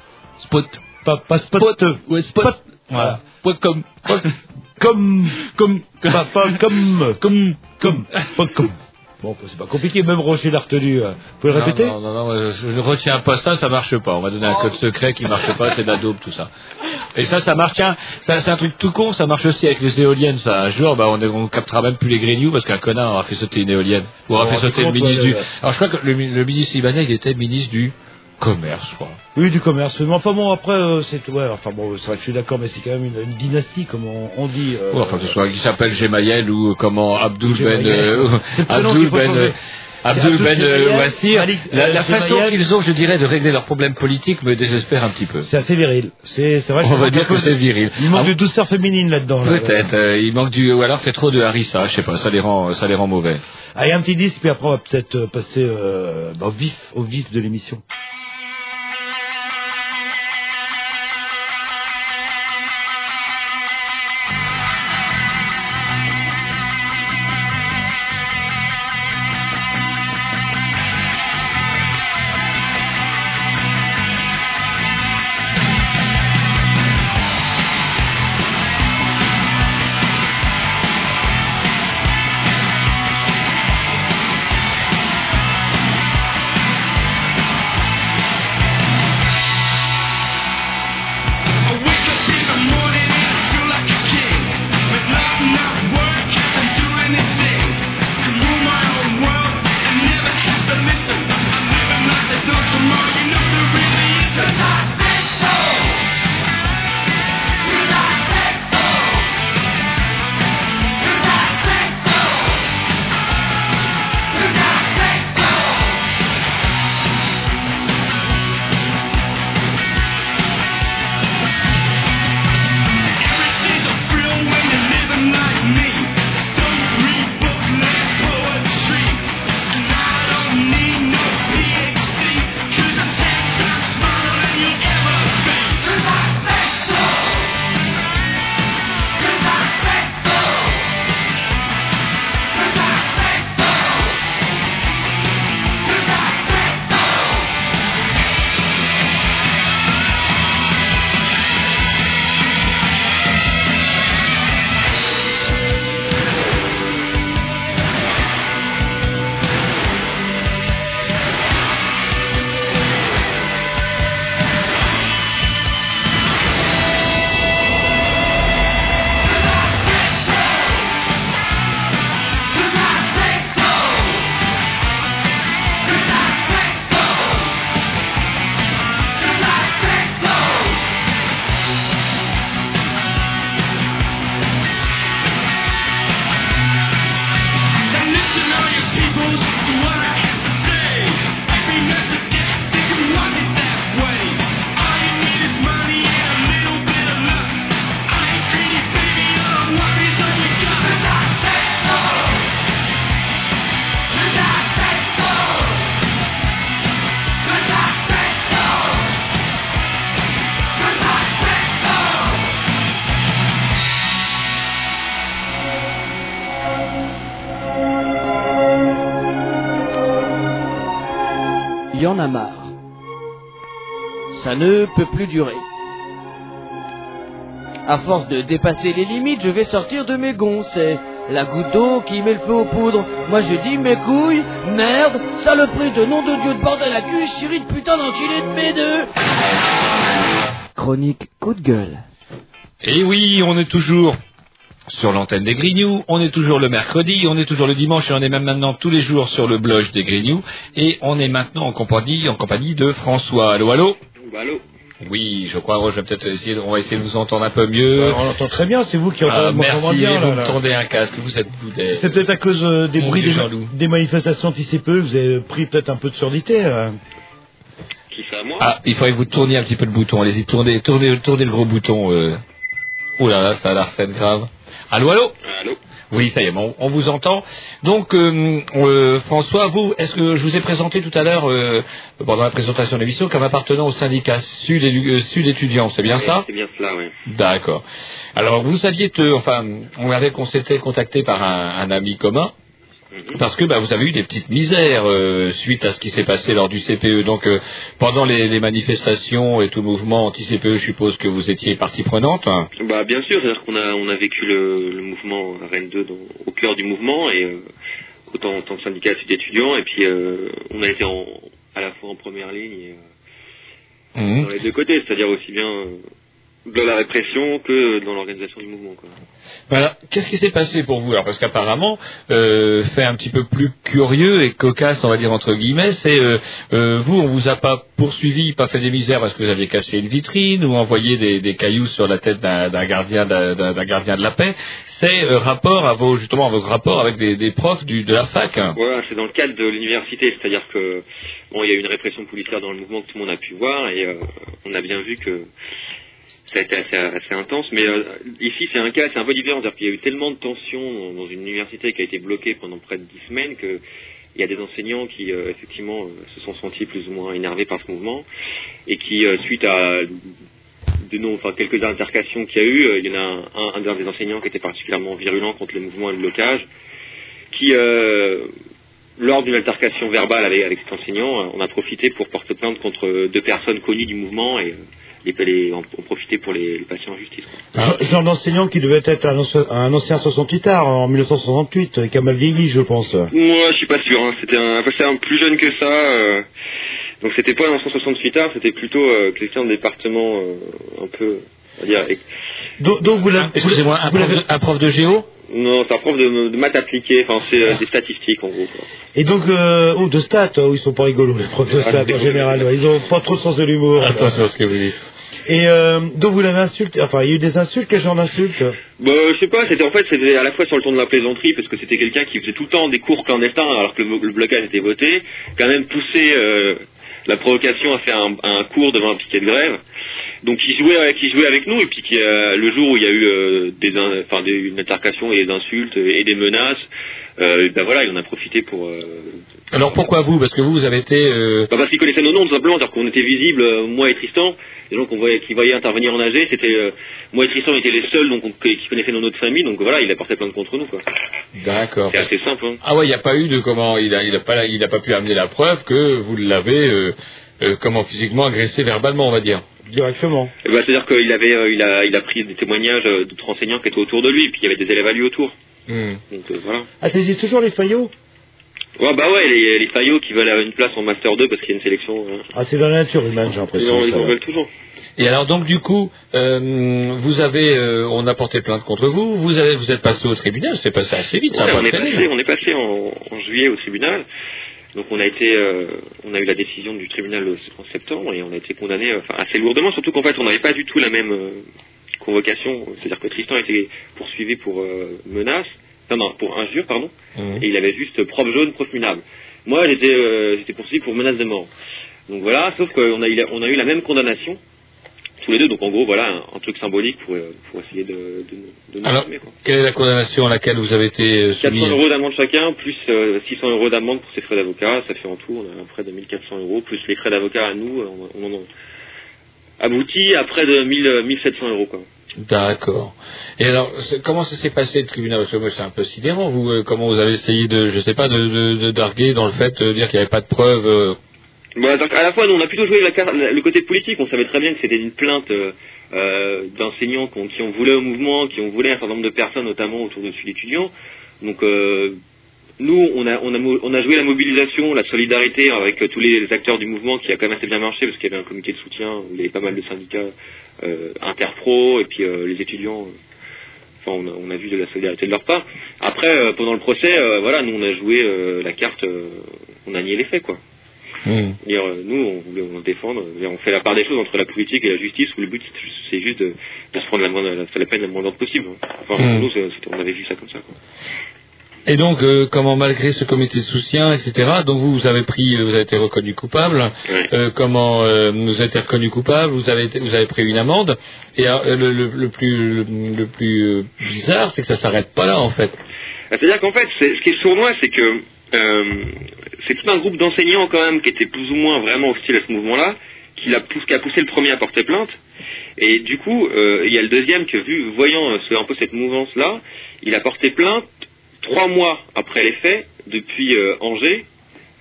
Spot. Pas, pas spot. Ouais, spot. Voilà. Point com. Comme. [laughs] Comme. Pas, pas comme. Comme. Comme. Pas comme. Bon, c'est pas compliqué, même Rocher l'a retenu. euh. Vous pouvez le répéter Non, non, non, non, je ne retiens pas ça, ça marche pas. On m'a donné un code secret qui marche pas, c'est de la dope, tout ça. Et ça, ça marche, tiens, ça, c'est un truc tout con, ça marche aussi avec les éoliennes, ça. Un jour, bah, on, captera même plus les grignoux parce qu'un connard aura fait sauter une éolienne. Ou aura Oh, fait sauter le ministre du... Alors, je crois que le, le ministre libanais, il était ministre du... commerce, crois. Oui, du commerce. Mais enfin bon, après, euh, c'est ouais, enfin bon, c'est vrai que je suis d'accord, mais c'est quand même une, une dynastie, comme on, on dit. euh, Ouais, enfin, que ce soit qui s'appelle Gemayel ou euh, comment Abdul Ben, euh, [laughs] Abdul Ben, euh, Abdul Ben Wassir. La, la façon qu'ils ont, je dirais, de régler leurs problèmes politiques me désespère un petit peu. C'est assez viril. C'est vrai. On va dire que c'est viril. Il manque Ah, de douceur féminine là-dedans. là. Peut-être, euh, il manque du, ou alors c'est trop de harissa, je sais pas, ça les rend, ça les rend mauvais. Allez, un petit disque, puis après on va peut-être passer euh, bah, au vif, au vif de l'émission. Il y en a marre. Ça ne peut plus durer. À force de dépasser les limites, je vais sortir de mes gonds. C'est la goutte d'eau qui met le feu aux poudres. Moi je dis mes couilles, merde, saloperie de nom de Dieu de bordel à cul, chérie de putain d'enculé de mes deux. Chronique coup de gueule. Et oui, on est toujours sur l'antenne des Grignoux, on est toujours le mercredi, on est toujours le dimanche et on est même maintenant tous les jours sur le blog des Grignoux et on est maintenant en compagnie, en compagnie de François. Allô, allô Bah, allô Oui, je crois, je vais peut-être essayer, de- on va essayer de vous entendre un peu mieux. Bah, on l'entend très bien, c'est vous qui Ah, entendez moi, merci, bien. vous là, me là. tendez un casque, vous êtes boudé. C'est peut-être à cause euh, des bruits des, des manifestations anticipées, vous avez pris peut-être un peu de surdité. euh. Qui ça, moi? Ah, il faudrait que vous tourniez un petit peu le bouton, allez-y, tournez, tournez, tournez le gros bouton. Euh... Ouh là là, ça a l'air scène grave. Allô, allô Allô Oui, ça y est, bon, on vous entend. Donc, euh, euh, François, vous, est-ce que je vous ai présenté tout à l'heure, euh, pendant la présentation de l'émission, comme appartenant au syndicat Sud, Sud étudiant, c'est bien ça C'est bien cela, oui. D'accord. Alors, vous saviez, enfin, on avait qu'on s'était contacté par un, un ami commun. Parce que bah, vous avez eu des petites misères euh, suite à ce qui s'est passé lors du CPE. Donc euh, pendant les, les manifestations et tout le mouvement anti-CPE, je suppose que vous étiez partie prenante. Bah, bien sûr, c'est-à-dire qu'on a, on a vécu le, le mouvement Rennes 2 dans- au cœur du mouvement, et euh, autant en tant que syndicat d'étudiants, et puis euh, on a été en, à la fois en première ligne et Mhm. dans les deux côtés, c'est-à-dire aussi bien de la répression que dans l'organisation du mouvement. Quoi. Voilà. Qu'est-ce qui s'est passé pour vous? Alors parce qu'apparemment, euh, fait un petit peu plus curieux et cocasse, on va dire entre guillemets, c'est euh, euh, vous, on vous a pas poursuivi, pas fait des misères parce que vous aviez cassé une vitrine ou envoyé des, des cailloux sur la tête d'un gardien d'un gardien de la paix. C'est euh, rapport à vos justement à vos rapports avec des, des profs du, de la fac. hein. Voilà, c'est dans le cadre de l'université, c'est-à-dire que bon, il y a eu une répression policière dans le mouvement que tout le monde a pu voir et on a bien vu que ça a été assez, intense. Mais euh, ici, c'est un cas, c'est un peu différent, c'est-à-dire qu'il y a eu tellement de tensions dans une université qui a été bloquée pendant près de dix semaines que il y a des enseignants qui euh, effectivement euh, se sont sentis plus ou moins énervés par ce mouvement et qui, suite à de quelques altercations qu'il y a eu, il y en a un, un, des enseignants qui était particulièrement virulent contre le mouvement et le blocage, qui lors d'une altercation verbale avec, avec cet enseignant, on a profité pour porter plainte contre deux personnes connues du mouvement et euh, les, les, on, on profitait pour les, les passer en justice. quoi. Genre- Genre d'enseignant qui devait être un, ancien- un ancien 68 art en 1968, euh, qui a mal vieilli, je pense. Moi, je suis pas sûr. Hein. C'était un, un plus jeune que ça. euh, donc c'était pas un 168 art, c'était plutôt euh, quelqu'un de département euh, un peu, on va dire. Donc, donc vous l'avez. Excusez-moi, un prof de géo? Non, c'est un prof de, de maths appliquées. Enfin, c'est euh, des statistiques en gros. Quoi. Et donc, euh, oh, de stats, oh, ils sont pas rigolos, les profs de stats en général. ouais. Ils ont pas trop de sens de l'humour. Attention à ce que vous dites. Et euh, donc vous l'avez insulté, enfin il y a eu des insultes, quel genre d'insultes? Bah, je sais pas, c'était en fait, c'était à la fois sur le ton de la plaisanterie, parce que c'était quelqu'un qui faisait tout le temps des cours clandestins, alors que le, le blocage était voté, quand même poussé euh, la provocation à faire un, un cours devant un piquet de grève. Donc il jouait, avec, il jouait avec nous, et puis qui, euh, le jour où il y a eu euh, des, in- enfin, des, une altercation et des insultes et des menaces, euh, ben voilà, il en a profité pour... euh, Alors pourquoi vous? Parce que vous, vous avez été euh, bah, parce qu'ils connaissaient nos noms tout simplement, c'est-à-dire qu'on était visibles, moi et Tristan, les gens qu'on voyait, qui voyaient intervenir en AG, c'était moi et Tristan étaient les seuls donc on- qui connaissaient nos noms de famille, donc voilà, il a porté plainte contre nous quoi. D'accord. C'est assez simple. Hein. Ah ouais, il n'y a pas eu de comment il a, il a pas, il a pas pu amener la preuve que vous l'avez euh, comment physiquement agressé verbalement, on va dire. Directement. Eh ben, c'est-à-dire qu'il avait, euh, il a, il a pris des témoignages euh, d'autres enseignants qui étaient autour de lui, puis il y avait des élèves à lui autour. Hmm. Donc euh, voilà. Ah, ça existe toujours les faillots? Ouais bah ouais, les, les faillots qui veulent avoir une place en master 2 parce qu'il y a une sélection. euh, Ah, c'est dans la nature humaine, j'ai l'impression. ils en veulent toujours. Et alors donc du coup, euh, vous avez, euh, on a porté plainte contre vous. Vous avez, vous êtes passé au tribunal. C'est passé assez vite. ça Ouais, on, pas est passé, on est passé en, en juillet au tribunal. Donc on a été, euh, on a eu la décision du tribunal en septembre et on a été condamné enfin, assez lourdement, surtout qu'en fait on n'avait pas du tout la même euh, convocation. C'est-à-dire que Tristan était poursuivi pour euh, menace, non non pour injure pardon, Mhm. et il avait juste preuve jaune, preuve minable. Moi j'étais, euh, j'étais poursuivi pour menace de mort. Donc voilà, sauf qu'on a, on a eu la même condamnation tous les deux. Donc en gros voilà un, un truc symbolique pour, euh, pour essayer de, de, de nous Alors, quoi. quelle est la condamnation à laquelle vous avez été euh, 400 soumis euros d'amende chacun, plus euh, 600 euros d'amende pour ses frais d'avocat, ça fait en tout, on a près de 1400 euros, plus les frais d'avocat à nous, euh, on, en a abouti à près de 1000, euh, 1700 euros. Quoi. D'accord. Et alors, comment ça s'est passé le tribunal? Parce que moi, c'est un peu sidérant. Vous, euh, comment vous avez essayé de, je sais pas, de, de, de darguer dans le fait de dire qu'il n'y avait pas de preuves euh, Bah, à la fois, nous, on a plutôt joué le côté politique, on savait très bien que c'était une plainte euh, euh, d'enseignants qui en voulaient au mouvement, qui en voulaient un certain nombre de personnes, notamment autour de celui étudiant. Donc, euh, nous, on a, joué la mobilisation, la solidarité avec tous les acteurs du mouvement qui a quand même assez bien marché parce qu'il y avait un comité de soutien où il y avait pas mal de syndicats interpro et puis les étudiants. Enfin, on a, on a vu de la solidarité de leur part. Après, pendant le procès, voilà, nous on a joué la carte, on a nié les faits, quoi. Euh, nous, on voulait on défendre, euh, on fait la part des choses entre la politique et la justice, où le but c'est- juste de, de se prendre la, moindre, la, la peine la moins possible. Enfin, Mm. nous, on avait vu ça comme ça. Quoi. Et donc, euh, comment malgré ce comité de soutien, etc. Donc vous, vous avez pris, euh, vous avez été reconnu coupable. Euh, comment euh, vous avez été reconnu coupable Vous avez été, vous avez pris une amende. Et euh, le, le, le plus le, le plus euh, bizarre, c'est que ça s'arrête pas là, en fait. Ah, C'est-à-dire qu'en fait, ce qui est sournois, c'est que euh, c'est tout un groupe d'enseignants quand même qui était plus ou moins vraiment hostile à ce mouvement-là, qui, poussé, qui a poussé le premier à porter plainte. Et du coup, euh, il y a le deuxième que, vu, voyant euh, un peu cette mouvance-là, il a porté plainte trois mois après les faits, depuis euh, Angers,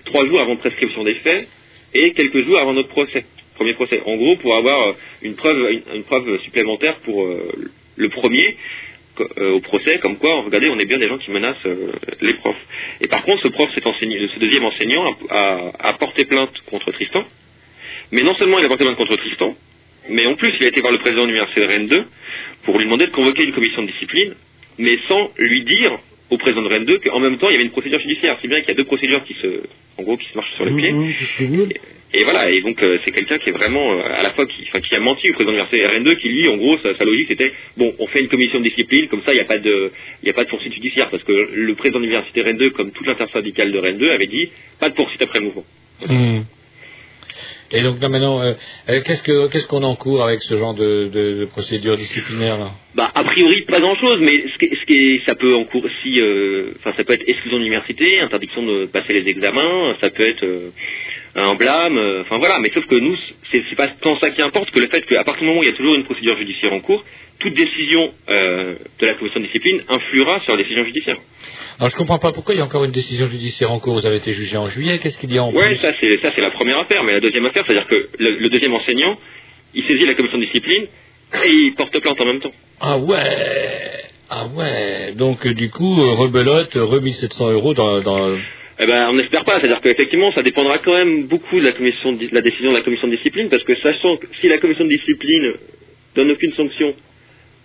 trois jours avant prescription des faits, et quelques jours avant notre procès, premier procès. En gros, pour avoir euh, une preuve, une, preuve supplémentaire pour le premier, au procès, comme quoi, regardez, on est bien des gens qui menacent euh, les profs. Et par contre, ce prof, cet ce deuxième enseignant, a, a- a porté plainte contre Tristan. Mais non seulement il a porté plainte contre Tristan, Mais en plus, il a été voir le président de l'université de Rennes 2 pour lui demander de convoquer une commission de discipline, mais sans lui dire au président de Rennes 2 qu'en même temps, il y avait une procédure judiciaire. C'est bien qu'il y a deux procédures qui se, en gros, qui se marchent sur le pied. Et voilà, et donc euh, c'est quelqu'un qui est vraiment euh, à la fois qui, enfin, qui a menti au président de l'université RN2, qui lui, en gros, sa, sa logique c'était bon, on fait une commission de discipline, comme ça il n'y a pas de, il y a pas de poursuite judiciaire, parce que le président de l'université RN2, comme toute l'intersyndicale de RN2, avait dit pas de poursuite après le mouvement. Hmm. Et donc là maintenant, euh, euh, qu'est-ce que qu'est-ce qu'on encourt avec ce genre de, de, de procédure disciplinaire là? Bah a priori pas grand chose, mais ce qui, ce qui ça peut encourir si, euh, enfin ça peut être exclusion de l'université, interdiction de passer les examens, ça peut être euh, un blâme, euh, enfin voilà. Mais sauf que nous, c'est c'est pas tant ça qui importe que le fait qu'à partir du moment où il y a toujours une procédure judiciaire en cours, toute décision euh, de la commission de discipline influera sur la décision judiciaire. Alors je comprends pas pourquoi il y a encore une décision judiciaire en cours. Vous avez été jugé en juillet. Qu'est-ce qu'il y a en Ouais, plus ça c'est ça c'est la première affaire, mais la deuxième affaire, c'est-à-dire que le, le deuxième enseignant, il saisit la commission de discipline et il porte plainte en même temps. Ah ouais, ah ouais. Donc euh, du coup, euh, rebelote, re 1700 euros dans, dans Eh ben, on n'espère pas. C'est-à-dire qu'effectivement, ça dépendra quand même beaucoup de la commission, de, la décision de la commission de discipline, parce que sachant que si la commission de discipline donne aucune sanction,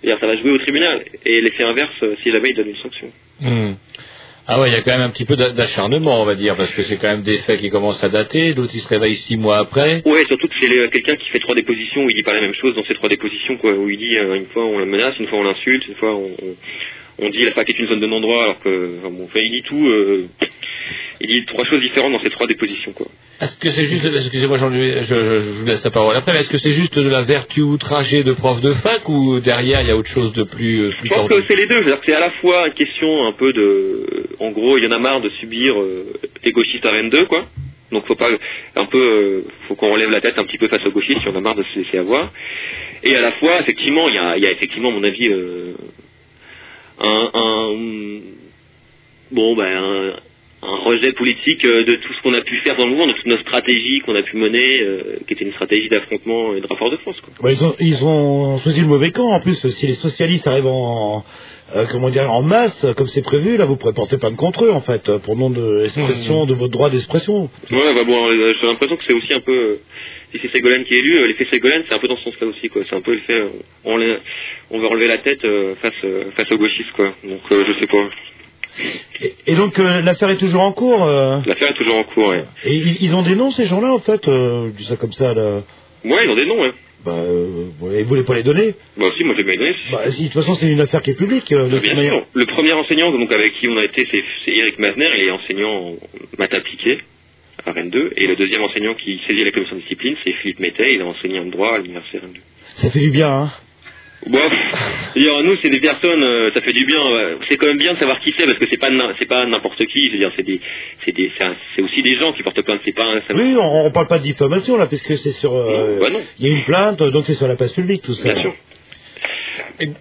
ça va jouer au tribunal, et l'effet inverse euh, si jamais il donne une sanction. Hmm. Ah ouais, il y a quand même un petit peu d'a- d'acharnement, on va dire, parce que c'est quand même des faits qui commencent à dater. D'autres, ils se réveillent six mois après. Ouais, surtout que c'est quelqu'un qui fait trois dépositions où il dit pas la même chose dans ces trois dépositions, quoi. Où il dit euh, une fois on le menace, une fois on l'insulte, une fois on, on, dit la fac est une zone de non-droit, alors que enfin, bon, il dit tout. euh, il dit trois choses différentes dans ces trois dépositions, quoi. Est-ce que c'est juste, excusez-moi, je, je, je vous laisse la parole après, mais est-ce que c'est juste de la vertu outragée de prof de fac ou derrière il y a autre chose de plus, euh, plus Je pense tendu? que c'est les deux. C'est à la fois une question un peu de, en gros, il y en a marre de subir euh, les gauchistes à Rennes 2, quoi. Donc faut pas, un peu, euh, faut qu'on relève la tête un petit peu face aux gauchistes si on a marre de se laisser avoir. Et à la fois, effectivement, il y a, il y a effectivement, à mon avis, euh, un, un, bon, ben, un, un rejet politique euh, de tout ce qu'on a pu faire dans le mouvement, de toute notre stratégie qu'on a pu mener, euh, qui était une stratégie d'affrontement et de rapport de force, quoi. Bah, ils, ont, ils ont choisi le mauvais camp en plus. Si les socialistes arrivent en, euh, comment dire, en masse, comme c'est prévu, là, vous pourrez porter plainte contre eux, en fait, pour nom d'expression, de votre droit d'expression. Ouais, bah bon, j'ai l'impression que c'est aussi un peu si c'est Ségolène qui est élu, euh, l'effet Ségolène, c'est un peu dans ce sens-là aussi, quoi. C'est un peu le fait, euh, on, va relever la tête euh, face, face aux gauchistes, quoi. Donc, je sais pas. Et, donc l'affaire est toujours en cours. L'affaire est toujours en cours. Ouais. Et ils, ont des noms ces gens-là en fait. Euh, je dis ça comme ça. Ouais, ils ont des noms. Hein. Bah, vous voulez pas les donner? Bah si, moi je vais les. Bah si, de toute façon c'est une affaire qui est publique. Bah, bien. Le premier enseignant donc avec qui on a été, c'est Eric Mazner, il est enseignant en maths. 22. Et le deuxième enseignant qui saisit la commission de discipline, c'est Philippe Mété. Il a enseigné en droit à l'université Rennes 2. Ça fait du bien, hein Bon, nous, c'est des personnes, euh, ça fait du bien. Euh, c'est quand même bien de savoir qui c'est, parce que c'est pas c'est pas n'importe qui. Je veux dire, c'est des, c'est des, c'est aussi des gens qui portent plainte. C'est pas. Un, oui, on, parle pas de diffamation là, puisque c'est sur. Euh, bah il y a une plainte, donc c'est sur la place publique tout ça. Bien sûr.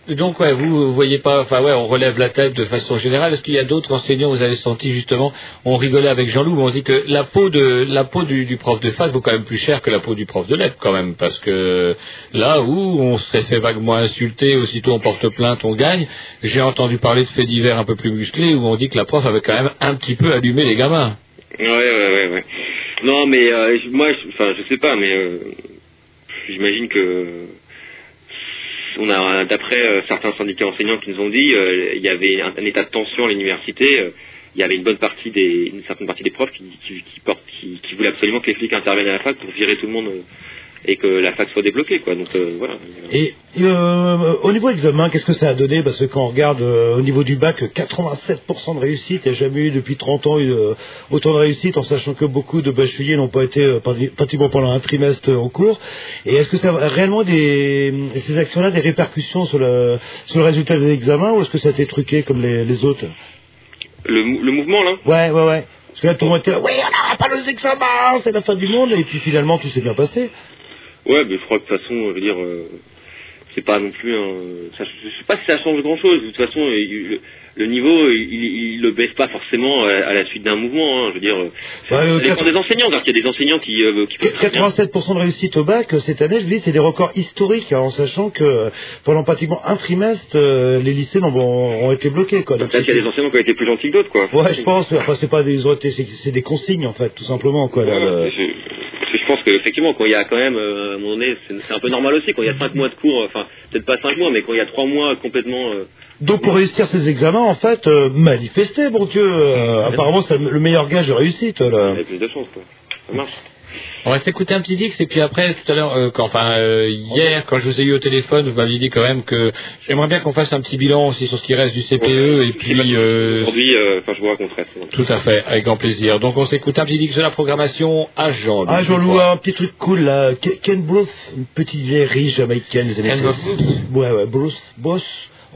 Donc, ouais, vous, voyez pas, enfin, ouais, on relève la tête de façon générale. Est-ce qu'il y a d'autres enseignants, vous avez senti justement, on rigolait avec Jean-Loup, on dit que la peau de, la peau du, prof de fac vaut quand même plus cher que la peau du prof de lettres, quand même, parce que là où on serait fait vaguement insulter, aussitôt on porte plainte, on gagne. J'ai entendu parler de faits divers un peu plus musclés où on dit que la prof avait quand même un petit peu allumé les gamins. Ouais, ouais, ouais. Non, mais euh, moi, enfin, je sais pas, mais euh, j'imagine que d'après euh, certains syndicats enseignants qui nous ont dit, euh, il y avait un, état de tension à l'université. euh, il y avait une bonne partie des, une certaine partie des profs qui, qui, qui qui, qui voulaient absolument que les flics interviennent à la fac pour virer tout le monde et que la fac soit débloquée, quoi. Donc euh, voilà. Et euh, au niveau examen, qu'est-ce que ça a donné? Parce que quand on regarde euh, au niveau du bac, 87% de réussite, il n'y a jamais eu depuis 30 ans autant de réussite, en sachant que beaucoup de bacheliers n'ont pas été pratiquement pendant un trimestre en cours. Et est-ce que ça a réellement des, ces actions-là des répercussions sur le, sur le résultat des examens ou est-ce que ça a été truqué comme les, les autres? Le mouvement là? Ouais, ouais, ouais. Parce que là, tout le monde était là, oui, on n'aura pas nos examens, c'est la fin du monde, et puis finalement, tout s'est bien passé. Ouais, mais je crois que de toute façon, je veux dire, euh, c'est pas non plus un. Ça, je sais pas si ça change grand chose. De toute façon, il- le, niveau, il, il, il le baisse pas forcément à, à la suite d'un mouvement. hein. Je veux dire, euh, Ouais, euh, ça dépend quatre- des enseignants. Qu'il y a des enseignants qui, euh, qui peuvent très bien- 87% de réussite au bac euh, cette année, je dis, c'est des records historiques, hein, en sachant que pendant pratiquement un trimestre, euh, les lycées n'ont- ont, ont été bloqués. Quoi. Donc, Peut-être qu'il y a des enseignants qui ont été plus gentils que d'autres, quoi. Ouais, je pense. mais Enfin, c'est pas des c'est des consignes en fait, tout simplement. Quoi, là, Ouais, je pense qu'effectivement, quand il y a quand même, euh, à un moment donné, c'est un peu normal aussi, quand il y a cinq mois de cours, enfin, peut-être pas cinq mois, mais quand il y a trois mois complètement... euh, Donc pour réussir ces examens, en fait, euh, manifester, bon Dieu. euh, apparemment, c'est le meilleur gage de réussite, là. avec plus de chance, quoi. Ça marche. On va s'écouter un petit Dix et puis après tout à l'heure, euh, quand- enfin euh, hier quand je vous ai eu au téléphone, vous m'aviez dit quand même que j'aimerais bien qu'on fasse un petit bilan aussi sur ce qui reste du CPE et puis euh, Aujourd'hui, euh, enfin, je vous raconterai. tout à fait avec grand plaisir. Donc on s'écoute un petit Dix de la programmation à Jean. Ah, Jean-Loup, un petit truc cool, là. Ke- Ken Bluth, une petite vieille riche jamaïcaine des années Ken 60. Ouais, ouais, Bruce, Boss.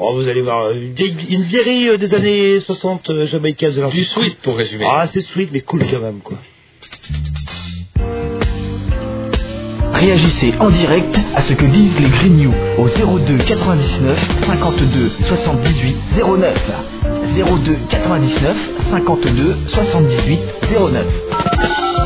Oh, vous allez voir, une vieille, une vieillerie des années 60 euh, jamaïcaine. Du sweet pour résumer. Ah, c'est sweet, mais cool quand même, quoi. Réagissez en direct à ce que disent les Grignoux au 02 99 52 78 09. 02 99 52 78 09.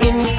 A very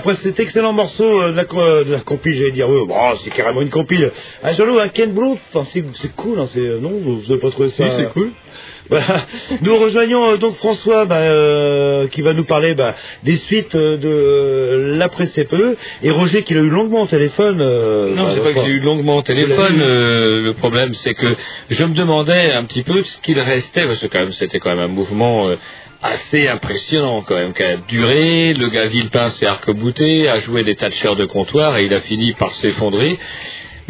après cet excellent morceau euh, de la, euh, de la compile, j'allais dire, oui, bon, c'est carrément une compile. Un jaloux, un Ken enfin, c'est cool, hein, c'est, non, vous n'avez pas trouvé ça Si, c'est cool. Voilà. [laughs] Nous rejoignons euh, donc François, bah, euh, qui va nous parler bah, des suites euh, de euh, l'après-CPE, et Roger qui l'a eu longuement au téléphone. euh, Non, bah, c'est pas que bah, j'ai eu longuement au téléphone. euh, le problème, c'est que je me demandais un petit peu ce qu'il restait, parce que quand même, c'était quand même un mouvement euh, assez impressionnant, quand même, qui a duré. Le gars Villepin s'est arc-bouté, a joué des tas de de comptoir, et il a fini par s'effondrer.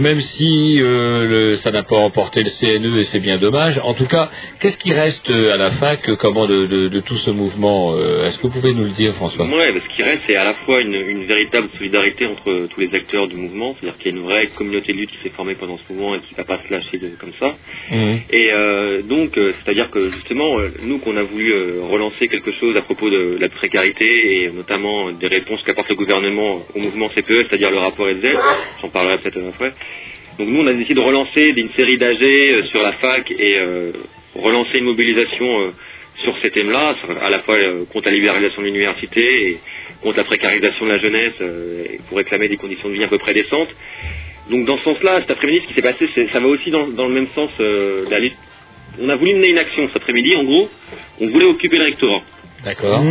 Même si euh, le- ça n'a pas emporté le CNE et c'est bien dommage. En tout cas, qu'est-ce qui reste euh, à la fac comment de, de- de tout ce mouvement euh, Est-ce que vous pouvez nous le dire, François? Ouais, parce qu'il reste, c'est à la fois une, une véritable solidarité entre tous les acteurs du mouvement, c'est-à-dire qu'il y a une vraie communauté de lutte qui s'est formée pendant ce mouvement et qui va pas se lâcher de- comme ça. Et euh, donc, c'est-à-dire que justement, nous qu'on a voulu relancer quelque chose à propos de la précarité et notamment des réponses qu'apporte le gouvernement au mouvement CPE, c'est-à-dire le rapport EZ, j'en parlerai peut-être après. Donc nous, on a décidé de relancer une série d'AG euh, sur la fac et euh, relancer une mobilisation euh, sur ces thèmes-là, à la fois euh, contre la libéralisation de l'université et contre la précarisation de la jeunesse euh, pour réclamer des conditions de vie à peu près décentes. Donc dans ce sens-là, cet après-midi, ce qui s'est passé, ça va aussi dans, dans le même sens euh, la lutte. On a voulu mener une action cet après-midi, en gros, on voulait occuper le rectorat. D'accord.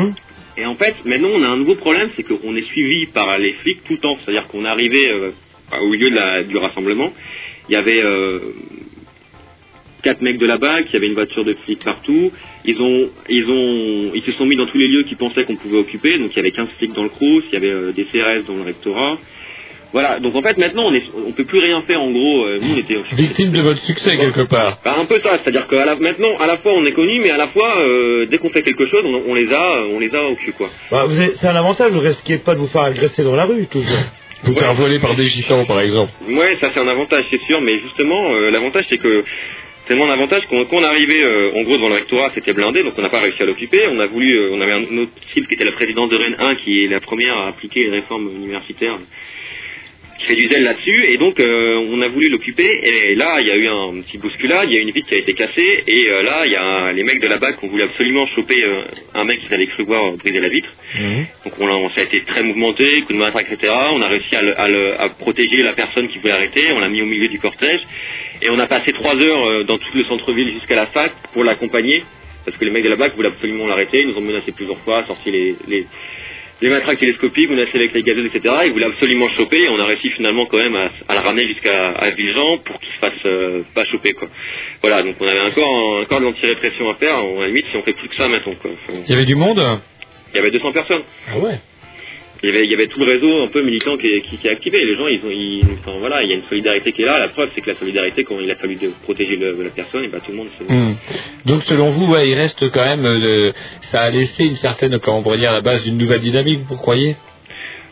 Et en fait, maintenant, on a un nouveau problème, c'est qu'on est suivi par les flics tout le temps. C'est-à-dire qu'on est arrivé au de la- du rassemblement, il y avait euh, quatre mecs de la BAC, il y avait une voiture de flics partout. Ils ont, ils ont, ils se sont mis dans tous les lieux qu'ils pensaient qu'on pouvait occuper. Donc il y avait 15 flics dans le Crous, il y avait euh, des CRS dans le rectorat. Voilà. Donc en fait, maintenant, on est, on peut plus rien faire. En gros, euh, nous, on était Victime de votre succès quelque part. bah, un peu ça, c'est-à-dire que à la- maintenant, à la fois on est connu, mais à la fois, euh, dès qu'on fait quelque chose, on, on les a, on les a au cul, quoi. Bah, vous avez- c'est un avantage, vous risquez pas de vous faire agresser dans la rue, toujours. Vous faire voler par des gitans, par exemple. Ouais, ça c'est un avantage, c'est sûr, mais justement, euh, l'avantage c'est que tellement d'avantages qu'on quand on arrivait euh, en gros devant le rectorat, c'était blindé, donc on n'a pas réussi à l'occuper. On a voulu, euh, on avait un autre cible qui était la présidente de Rennes 1, qui est la première à appliquer les réformes universitaires, qui fait du zèle là-dessus, et donc euh, on a voulu l'occuper. Et là, il y a eu un petit bousculade, il y a une vitre qui a été cassée, et euh, là, il y a un- les mecs de la BAC qui ont voulu absolument choper euh, un mec qui avait cru voir euh, briser la vitre. Donc on, a, on- ça a été très mouvementé, coup de matraque, etc. On a réussi à, le- à le- à protéger la personne qui voulait arrêter, on l'a mis au milieu du cortège. Et on a passé trois heures dans tout le centre-ville jusqu'à la fac pour l'accompagner. Parce que les mecs de la BAC voulaient absolument l'arrêter, ils nous ont menacé plusieurs fois, sorti les, les, les matraques télescopiques, menacé avec les gazeuses, etc. Ils voulaient absolument choper et on a réussi finalement quand même à, à le ramener jusqu'à à Villejean pour qu'il se fasse euh, pas choper quoi. Voilà, donc on avait encore, encore de l'anti-répression à faire, à la limite si on fait plus que ça maintenant quoi. Enfin, Il y avait du monde? Il y avait 200 personnes. Ah ouais Il y avait, il y avait tout le réseau un peu militant qui, qui, qui est activé. Les gens, ils ont, ils, enfin voilà, il y a une solidarité qui est là. La preuve, c'est que la solidarité, quand il a fallu de protéger le- la personne, et ben tout le monde se. Hmm. Donc selon vous, ouais, il reste quand même, euh, ça a laissé une certaine, comment on pourrait dire, la base d'une nouvelle dynamique, vous croyez?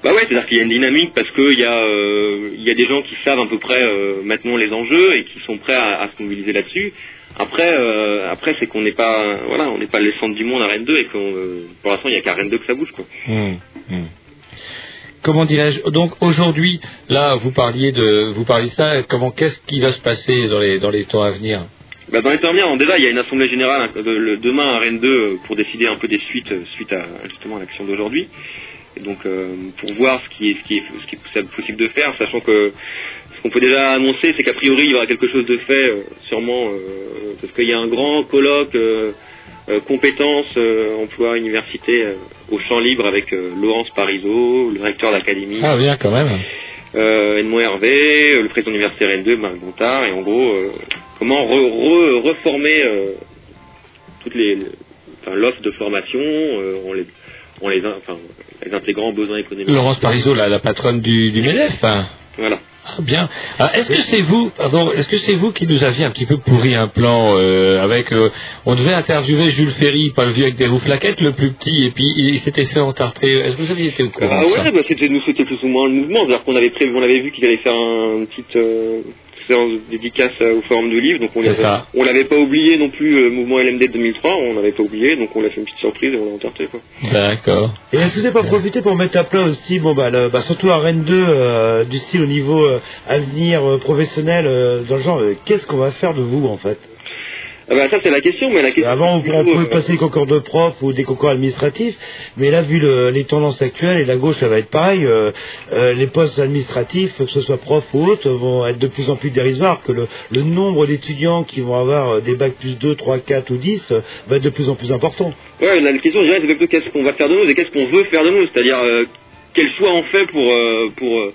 Bah ouais, c'est-à-dire qu'il y a une dynamique parce qu'il y a, euh, il y a des gens qui savent à peu près euh, maintenant les enjeux et qui sont prêts à, à se mobiliser là-dessus. Après, euh, après, c'est qu'on n'est pas, voilà, on n'est pas le centre du monde à Rennes 2 et qu'on, euh, pour l'instant, il y a qu'à Rennes 2 que ça bouge, quoi. Hmm, hmm. Comment dirais-je Donc aujourd'hui, là, vous parliez de, vous parliez ça. Comment, qu'est-ce qui va se passer dans les dans les temps à venir? Bah, dans les temps à venir, déjà, il y a une assemblée générale hein, demain à Rennes 2 euh, pour décider un peu des suites suite à justement l'action d'aujourd'hui. Donc, euh, pour voir ce qui est ce qui ce qui est possible de faire, sachant que ce qu'on peut déjà annoncer, c'est qu'a priori, il y aura quelque chose de fait, euh, sûrement, euh, parce qu'il y a un grand colloque compétences, euh, emploi, université euh, au champ libre avec euh, Laurence Parisot, le recteur d'académie Ah bien quand même. euh, Edmond Hervé, euh, le président universitaire N2, Marc Gontard, et en gros, euh, comment re- re- reformer euh, toutes les, enfin, l'offre de formation euh, en les, en les, in- enfin, les intégrant aux besoins économiques. Laurence Parisot, la, la patronne du, du MEDEF. hein. Voilà. Ah, bien. Ah, est-ce que c'est vous, pardon, est-ce que c'est vous qui nous aviez un petit peu pourri un plan euh, avec, euh, on devait interviewer Jules Ferry, pas le vieux avec des roues flaquettes, le plus petit, et puis il, s'était fait entartrer. Est-ce que vous aviez été au courant Ah ouais, bah, c'était nous, c'était plus ou moins le mouvement, c'est-à-dire qu'on avait prévu, on avait vu qu'il allait faire un, une petite euh, séance de dédicace euh, au forum du livre, donc on l'avait, ça. on l'avait pas oublié non plus, le mouvement LMD 2003, on l'avait pas oublié, donc on l'a fait une petite surprise et on l'a entarté quoi. D'accord. Et est-ce que vous n'avez pas profité pour mettre à plat aussi, bon bah, le- bah, surtout à Rennes 2, euh, du style au niveau euh, avenir euh, professionnel, euh, dans le genre, euh, qu'est-ce qu'on va faire de vous en fait? Ah bah ça c'est la question, mais la question. Avant, on, on pouvait euh, passer les concours de profs ou des concours administratifs, mais là, vu le- les tendances actuelles, et la gauche, ça va être pareil, euh, euh, les postes administratifs, que ce soit prof ou autres, vont être de plus en plus dérisoires, que le, le nombre d'étudiants qui vont avoir des bacs plus 2, 3, 4 ou 10 euh, va être de plus en plus important. Ouais, la question, je dirais, c'est plutôt qu'est-ce qu'on va faire de nous et qu'est-ce qu'on veut faire de nous, c'est-à-dire euh, quel choix on fait pour pour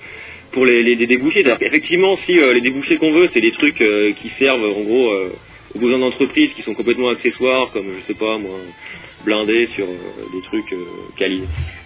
pour les, les, les débouchés. C'est-à-dire qu'effectivement, si les débouchés qu'on veut, c'est des trucs qui servent en gros aux besoins d'entreprise, qui sont complètement accessoires, comme je sais pas moi, blindés sur euh, des trucs euh,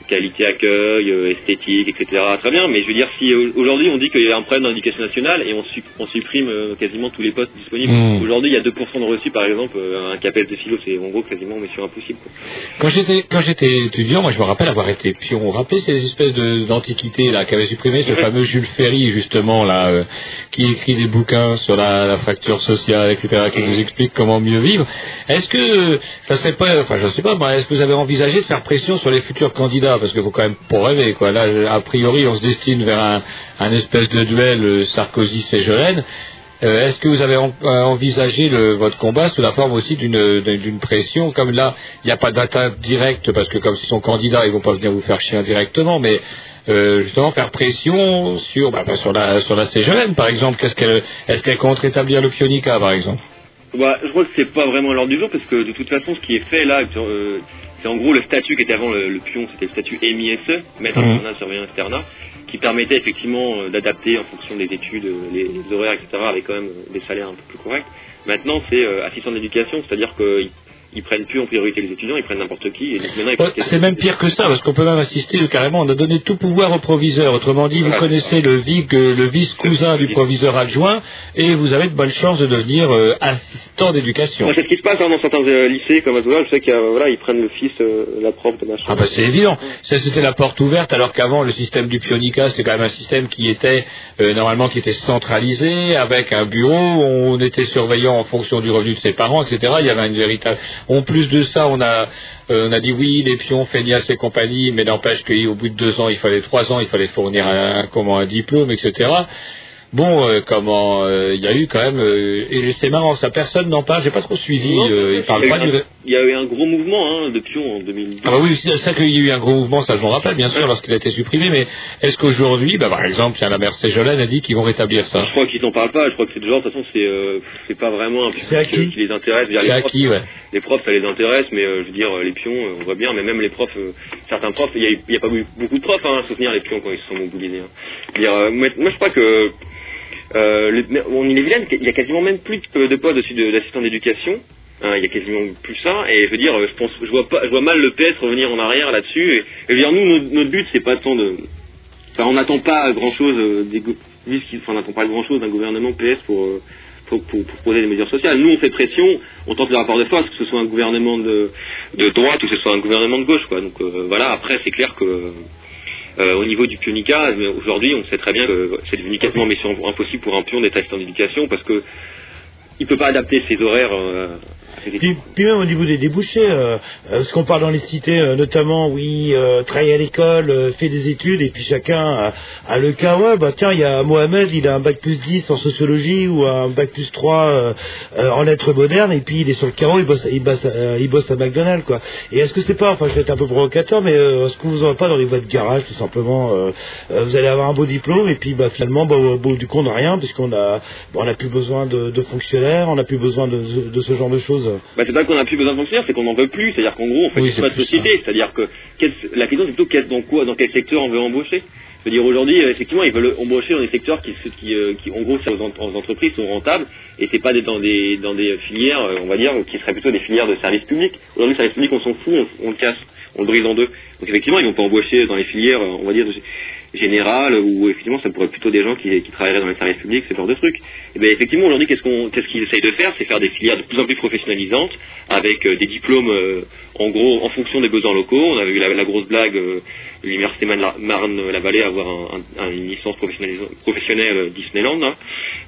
qualité accueil, euh, esthétique, etc. Très bien, mais je veux dire, si euh, aujourd'hui on dit qu'il y a un problème dans l'éducation nationale et on, su- on supprime euh, quasiment tous les postes disponibles. Mm. Aujourd'hui, il y a 2% de reçus, par exemple, un CAPES de philo, c'est en gros quasiment mission impossible. quoi. Quand j'étais quand j'étais étudiant, moi je me rappelle avoir été pion. Vous vous rappelez ces espèces d'antiquités là qu'avait supprimé ce fameux Jules Ferry justement là euh, qui écrit des bouquins sur la, la fracture sociale, etc. qui nous explique comment mieux vivre. Est-ce que ça serait pas, enfin je sais pas, est-ce que vous avez envisagé de faire pression sur les futurs candidats parce qu'il faut quand même pas rêver quoi. Là a priori on se destine vers un, espèce de duel euh, Sarkozy-Ségolène. Euh, Est-ce que vous avez euh, envisagé votre combat sous la forme aussi d'une pression? Comme là, il n'y a pas d'atteinte directe parce que comme ils sont candidats, ils vont pas venir vous faire chier indirectement, mais justement faire pression sur bah, bah, sur la sur la par exemple. Qu'elle est-ce qu'elle compte rétablir le Pionica par exemple? Bah, je crois que c'est pas vraiment l'ordre du jour parce que de toute façon, ce qui est fait là, c'est en gros le statut qui était avant le, le pion, c'était le statut MISE, maître Mhm. internat surveillant externat, qui permettait effectivement euh, d'adapter en fonction des études, euh, les, les horaires, etc., avec quand même euh, des salaires un peu plus corrects. Maintenant, c'est assistant d'éducation, c'est-à-dire qu'ils ils prennent plus en priorité les étudiants, ils prennent n'importe qui. Ouais, C'est même pire que ça, parce qu'on peut même assister euh, carrément, on a donné tout pouvoir au proviseur. Autrement dit, vous Voilà. connaissez le, vig- euh, le vice-cousin du proviseur adjoint, et vous avez de bonnes chances de devenir euh, assistant d'éducation. C'est ce qui se passe hein, dans certains euh, lycées comme à Zola, je sais qu'ils voilà, ils prennent le fils, euh, la prof de machin. Ah bah c'est évident. Ça c'était la porte ouverte alors qu'avant le système du Pionica c'était quand même un système qui était normalement qui était centralisé avec un bureau, on était surveillant en fonction du revenu de ses parents, etc. Il y avait une véritable. En plus de ça, on a euh, on a dit oui les pions, feignasse et compagnie, mais n'empêche qu'au bout de deux ans, il fallait trois ans, il fallait fournir comment un diplôme, etc. Bon, euh, comment euh, il y a eu quand même euh, et c'est marrant, ça personne n'en parle, j'ai pas trop suivi. Non, euh, il parle pas eu du Il y a eu un gros mouvement hein, de pions en 2010. ah bah oui, c'est ça qu'il y a eu un gros mouvement, ça je m'en rappelle bien sûr lorsqu'il a été supprimé, mais est-ce qu'aujourd'hui, bah, par exemple, la maire Ségolène a dit qu'ils vont rétablir ça Je crois qu'ils n'en parlent pas. Je crois que c'est genre, de toute façon, c'est euh, c'est pas vraiment un public qui les intéresse. C'est les acquis, profs, ouais. Les profs, ça les intéresse, mais euh, je veux dire, les pions, on voit bien. Mais même les profs, euh, certains profs, il y a, a pas eu beaucoup de profs hein, à soutenir les pions quand ils se sont mobilisés. hein. Je veux dire, euh, moi, moi, je crois que euh, on il est vilaine, il y a quasiment même plus de, de postes dessus de- d'assistant d'éducation. Hein, il y a quasiment plus ça, et je veux dire, euh, je vois mal le PS revenir en arrière là-dessus. Et, et nous, notre, but, c'est pas tant de, Enfin, on n'attend pas grand chose des enfin, on n'attend pas grand chose d'un gouvernement PS pour, euh, pour, poser des mesures sociales. Nous, on fait pression, on tente le rapport de force, que ce soit un gouvernement de, de droite ou que ce soit un gouvernement de gauche. Donc euh, voilà. Après, c'est clair que euh, au niveau du pionica, aujourd'hui, on sait très bien que c'est devenu quasiment mission impossible pour un pion d'être assistant d'éducation parce que il peut pas adapter ses horaires. euh. Puis, puis même au niveau des débouchés, euh, euh, parce qu'on parle dans les cités, euh, notamment, oui, euh, travaille à l'école, fait des études, et puis chacun a, a le cas, ouais, bah tiens, il y a Mohamed, il a un bac plus 10 en sociologie ou un bac plus 3 euh, euh, en lettres modernes, et puis il est sur le carreau, il bosse, il bosse, il bosse à McDonald's, quoi. Et est-ce que c'est pas, enfin je vais être un peu provocateur, mais est-ce que vous aurez pas dans les voies de garage, tout simplement, vous allez avoir un beau diplôme, et puis bah finalement, bah, au bout du compte, on a rien, puisqu'on a, bon, on n'a plus besoin de, de fonctionnaires, on n'a plus besoin de, de ce genre de choses. Bah, c'est pas qu'on a plus besoin de fonctionnaires, c'est qu'on n'en veut plus. C'est-à-dire qu'en gros, on fait Oui, pas de société. C'est-à-dire que quel- la question c'est plutôt quel- dans quoi, dans quel secteur on veut embaucher. Je veux dire aujourd'hui, euh, effectivement, ils veulent embaucher dans des secteurs qui, qui, euh, qui en gros, aux, en- aux entreprises sont rentables et c'est pas dans des dans des filières, euh, on va dire, qui seraient plutôt des filières de services publics. Aujourd'hui, le service public, on s'en fout, on, on le casse, on le brise en deux. Donc effectivement, ils vont pas embaucher dans les filières, euh, on va dire, générales où effectivement, ça pourrait être plutôt des gens qui, travailleraient dans les services publics, ce genre de trucs. Et bien effectivement, aujourd'hui, qu'est-ce qu'on, qu'est-ce qu'ils essayent de faire, c'est faire des filières de plus en plus professionnalisantes avec euh, des diplômes, euh, en gros, en fonction des besoins locaux. On avait eu la, grosse blague euh, l'université Marne-la-Vallée avoir un, un- une licence professionnelle, euh, Disneyland. hein.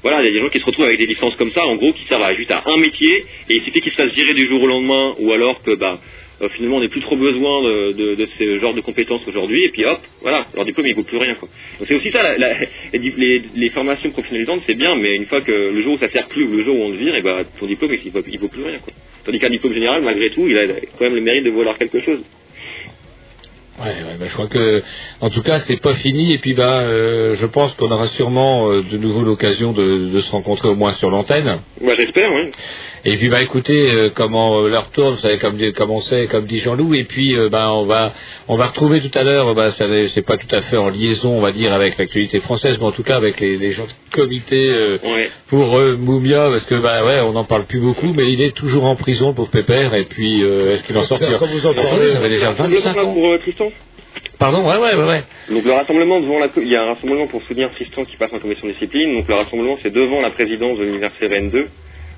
Voilà, il y a des gens qui se retrouvent avec des licences comme ça, en gros, qui servent juste à un métier, et il suffit qu'ils se fassent virer du jour au lendemain, ou alors que, bah, euh, finalement, on n'est plus trop besoin de, de, de ce genre de compétences aujourd'hui, et puis hop, voilà, leur diplôme, il vaut plus rien, quoi. Donc c'est aussi ça, la- la- [laughs] les, formations professionnalisantes, c'est bien, mais une fois que le jour où ça sert plus, ou le jour où on te vire, et bah, ton diplôme, il vaut, il vaut plus rien, quoi. Tandis qu'un diplôme général, malgré tout, il a quand même le mérite de vouloir quelque chose. Ouais, ouais, bah, je crois que, en tout cas, c'est pas fini. Et puis, bah, euh, je pense qu'on aura sûrement euh, de nouveau l'occasion de, de se rencontrer au moins sur l'antenne. Bah, j'espère, oui. Et puis, bah, écoutez, euh, comment euh, l'heure tourne, vous savez, comme, comme on sait, comme dit Jean-Loup. Et puis, euh, bah, on va, on va retrouver tout à l'heure. Bah, ça c'est pas tout à fait en liaison, on va dire, avec l'actualité française, mais en tout cas avec les, les gens de comité euh, pour euh, Moumia, parce que, bah, ouais, on n'en parle plus beaucoup, mais il est toujours en prison pour Pépère. Et puis, euh, est-ce qu'il en sortira? Comme vous en Attendez, parlez, ça fait déjà Un 25 ans. pour euh, Tristan? Pardon, ouais, ouais, ouais, ouais. Donc le rassemblement devant la, co- il y a un rassemblement pour soutenir Tristan qui passe en commission de discipline. Donc le rassemblement c'est devant la présidence de l'université Rennes 2,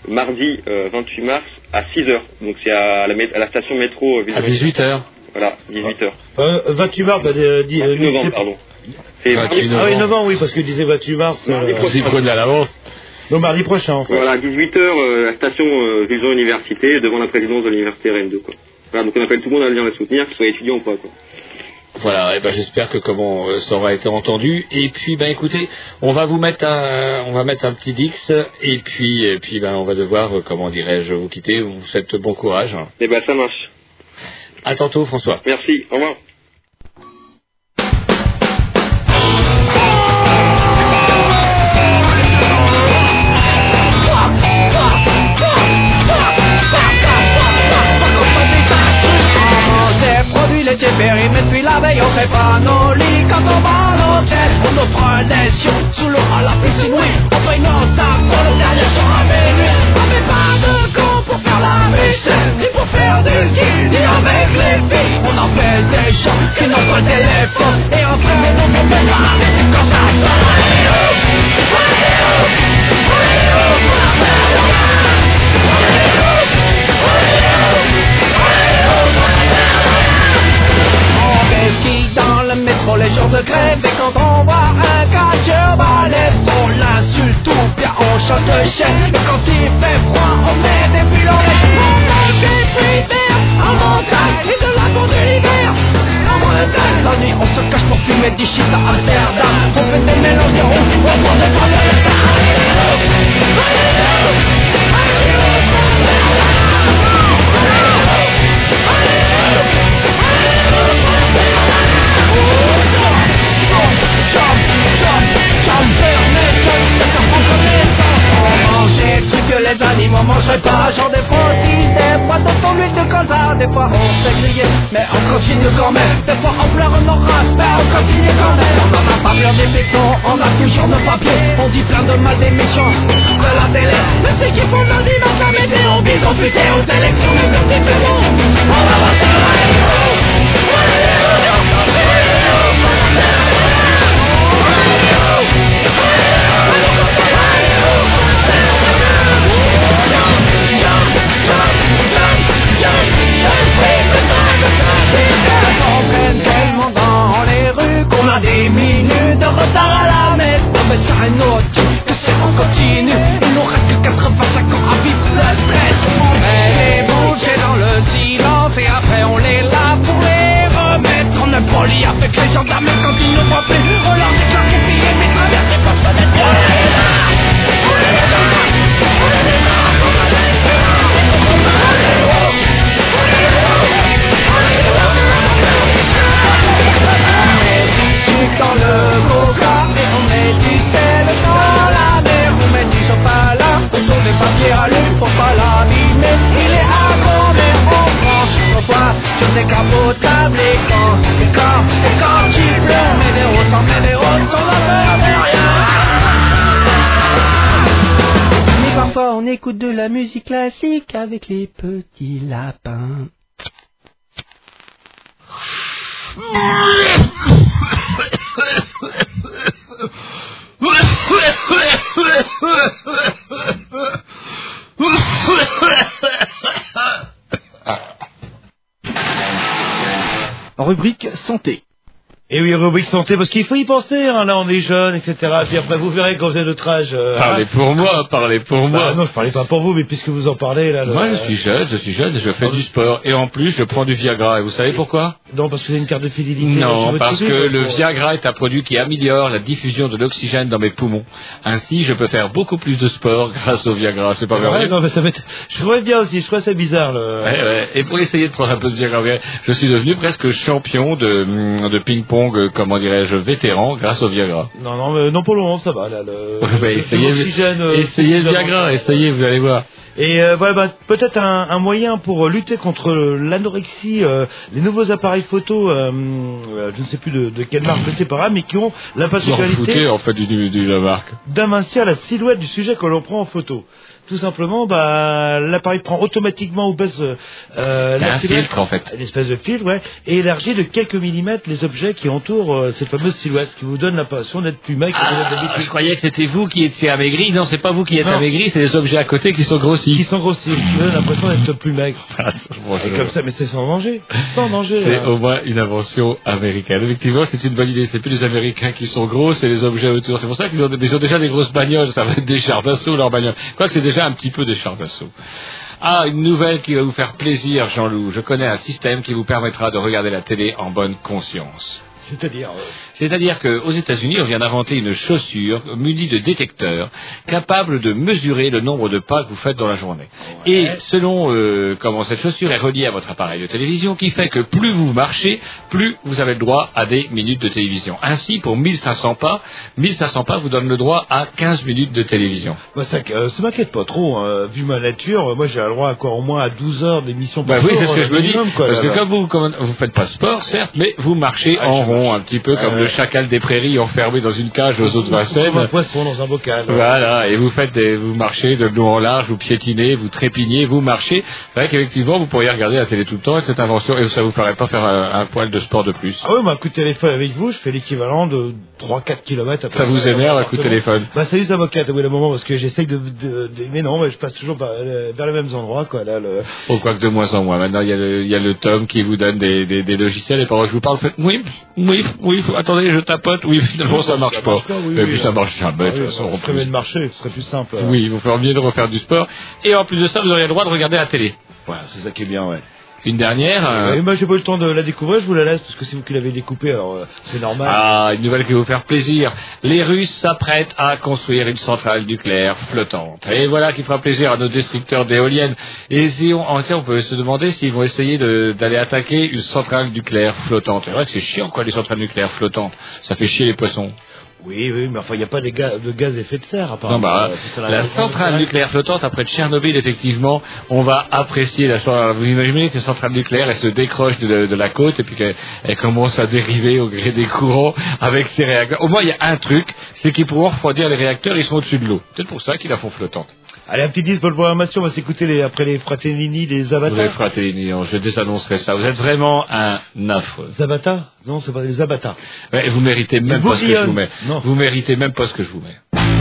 mardi euh, 28 mars à 6 h Donc c'est à la, à la station métro. euh, À 18h. Voilà, 18 h Euh, 28 mars, bah, euh, dis- euh, 28 novembre, pardon. C'est mardi, Ah oui, novembre, oui, parce que disait 28 mars. Mardi euh, prochain. à l'avance. Donc mardi prochain, en fait. Voilà, 18 h la station euh, Vision Université devant la présidence de l'université Rennes 2. Quoi. Voilà, donc on appelle tout le monde à venir les soutenir, qu'ils soient étudiants ou pas. Quoi. Voilà, et ben j'espère que comment euh, ça aura été entendu. Et puis ben écoutez, on va vous mettre un, on va mettre un petit dix, et puis et puis ben on va devoir, euh, comment dirais-je, vous quitter. Vous souhaite bon courage. Et ben ça marche. À tantôt, François. Merci, au revoir. Périmés depuis la veille, on fait pas quand on va. On offre des sions sous l'eau à la piscine. On paye nos sacs pour dernier jour à. On met pas de con pour faire la vaisselle, ni pour faire du ski, ni avec les filles. On en fait des gens qui n'ont pas de téléphone. Et on met des mains quand ça On les jours de grève Et quand on voit un gars sur balèze On l'insulte ou bien on chante le chef Et quand il fait froid on met des bulles en l'air On met des verts en montagne Et de la en Bretagne La nuit on se cache pour fumer du shit à Amsterdam. On fait des mélanges On prend des On mange des trucs que les animaux mangeraient pas Genre des des boîtes de Des fois on fait griller, mais on continue quand même Des fois on pleure nos races, mais on quand même On en a pas plein des bétons, on a toujours nos papiers On dit plein de mal des de la télé Mais ceux qui font Ils ont buté aux élections, mais pélos On va On musique classique avec les petits lapins. Rubrique santé. Et oui, rubrique santé, parce qu'il faut y penser, hein, là on est jeune, etc. Puis après vous verrez quand vous êtes notre âge. euh, Parlez hein. pour moi, parlez pour moi. Bah, non, je parlais pas pour vous, mais puisque vous en parlez là. le- Moi, je suis jeune, je suis jeune, je fais du sport. Et en plus, je prends du Viagra. Et vous savez pourquoi? Non, parce que vous avez une carte de fidélité. Non, parce que le Viagra est un produit qui améliore la diffusion de l'oxygène dans mes poumons. Ainsi, je peux faire beaucoup plus de sport [laughs] grâce au Viagra. C'est pas vrai, vrai non, mais ça Je trouvais bien aussi, je trouvais ça bizarre. Le... Ouais, ouais. Et pour essayer de prendre un peu de Viagra, je suis devenu presque champion de, de ping-pong comment dirais-je, vétéran grâce au Viagra. Non, non, mais non pour le moment, ça va. Là, le, [laughs] bah, essayez, euh, essayez le suffisamment. Viagra, essayez, vous allez voir. Et euh, voilà, bah, peut-être un, un moyen pour euh, lutter contre l'anorexie, euh, les nouveaux appareils photo, euh, euh, je ne sais plus de, de quelle marque, c'est pas grave, mais qui ont la particularité en fait du- de la marque. d'amincir la silhouette du sujet que l'on prend en photo. Tout simplement, bah, l'appareil prend automatiquement ou baisse euh, un filtre en fait. une espèce de filtre, ouais, et élargit de quelques millimètres les objets qui entourent euh, cette fameuse silhouette, qui vous donne l'impression d'être plus maigre d'habitude. Je croyais que c'était vous qui étiez amaigri. Non, c'est pas vous qui êtes Non. amaigri, c'est les objets à côté qui sont grossis. Qui sont grossis, qui donnent l'impression d'être plus maigre. [laughs] Je- Et comme ça, mais c'est sans danger, sans danger. C'est hein. au moins une invention américaine. Effectivement, c'est une bonne idée. C'est plus les Américains qui sont gros, c'est les objets autour. C'est pour ça qu'ils ont, ont déjà des grosses bagnoles. Ça va être des chars d'assaut, leurs bagnoles. Quoique c'est déjà un petit peu des chars d'assaut. Ah, une nouvelle qui va vous faire plaisir, Jean-Loup. Je connais un système qui vous permettra de regarder la télé en bonne conscience. C'est-à-dire, euh, C'est-à-dire qu'aux États-Unis, on vient d'inventer une chaussure munie de détecteurs capable de mesurer le nombre de pas que vous faites dans la journée. Et selon euh, comment cette chaussure est reliée à votre appareil de télévision, qui fait que plus vous marchez, plus vous avez le droit à des minutes de télévision. Ainsi, pour 1500 pas, 1500 pas vous donne le droit à 15 minutes de télévision. Ça, euh, ça m'inquiète pas trop. hein. Vu ma nature, euh, moi, j'ai le droit quoi au moins à 12 heures d'émission par Bah oui, c'est ce que euh, je me dis. quoi, parce que là, comme vous, comme vous faites pas de sport, certes, mais vous marchez Ah, en rond, un petit peu comme Ouais. le chacal des prairies enfermé dans une cage aux de Comme un Vincennes. poisson dans un bocal. Voilà, et vous faites des, vous marchez de long en large, vous piétinez, vous trépignez, vous marchez. C'est vrai qu'effectivement, vous pourriez regarder la télé tout le temps et cette invention, et ça vous ferait pas faire un, un poil de sport de plus. Ah oui, moi, un coup de téléphone avec vous, je fais l'équivalent de 3-4 km. Ça vous énerve, un coup de téléphone Bah, ça y est, ça m'inquiète, oui, le moment, parce que j'essaye de, de, de- mais non, mais je passe toujours euh, vers les mêmes endroits, quoi, là, le... Oh, quoique de moins en moins. Maintenant, il y a le, il y a le Tom qui vous donne des, des, des logiciels et pendant que je vous parle, vous faites oui, oui, oui, attendez, je tapote, oui, finalement, ça marche pas. et puis ça marche jamais, de façon. de marcher, ce serait plus simple. euh. Oui, vous feriez mieux de refaire du sport. Et en plus de ça, vous auriez le droit de regarder la télé. Voilà, c'est ça qui est bien, ouais. Une dernière. euh, Et moi, j'ai pas eu le temps de la découvrir, je vous la laisse, parce que c'est vous qui l'avez découpée, alors euh, c'est normal. Ah, une nouvelle qui va vous faire plaisir. Les Russes s'apprêtent à construire une centrale nucléaire flottante. Et voilà qui fera plaisir à nos destructeurs d'éoliennes. Et si on, en tiens, on peut se demander s'ils vont essayer de- d'aller attaquer une centrale nucléaire flottante. C'est vrai que c'est chiant, quoi, les centrales nucléaires flottantes. Ça fait chier les poissons. Oui, oui, mais enfin, il n'y a pas de, ga- de gaz à effet de serre, apparemment. Non, bah, Euh, la centrale nucléaire flottante, après Tchernobyl, effectivement, on va apprécier la centrale. Vous imaginez que la centrale nucléaire, elle se décroche de, de la côte et puis qu'elle elle commence à dériver au gré des courants avec ses réacteurs. Au moins, il y a un truc, c'est qu'ils pourront refroidir les réacteurs, ils sont au-dessus de l'eau. C'est pour ça qu'ils la font flottante. Allez, un petit disque pour le programmation, on va s'écouter les, après les Fratellini, les Zabata. Fratellini, je désannoncerai ça. Vous êtes vraiment un affreux. Zabata Non, c'est pas les Zabata. Ouais, vous méritez même pas ce que je vous mets. Non. Vous méritez même pas ce que je vous mets.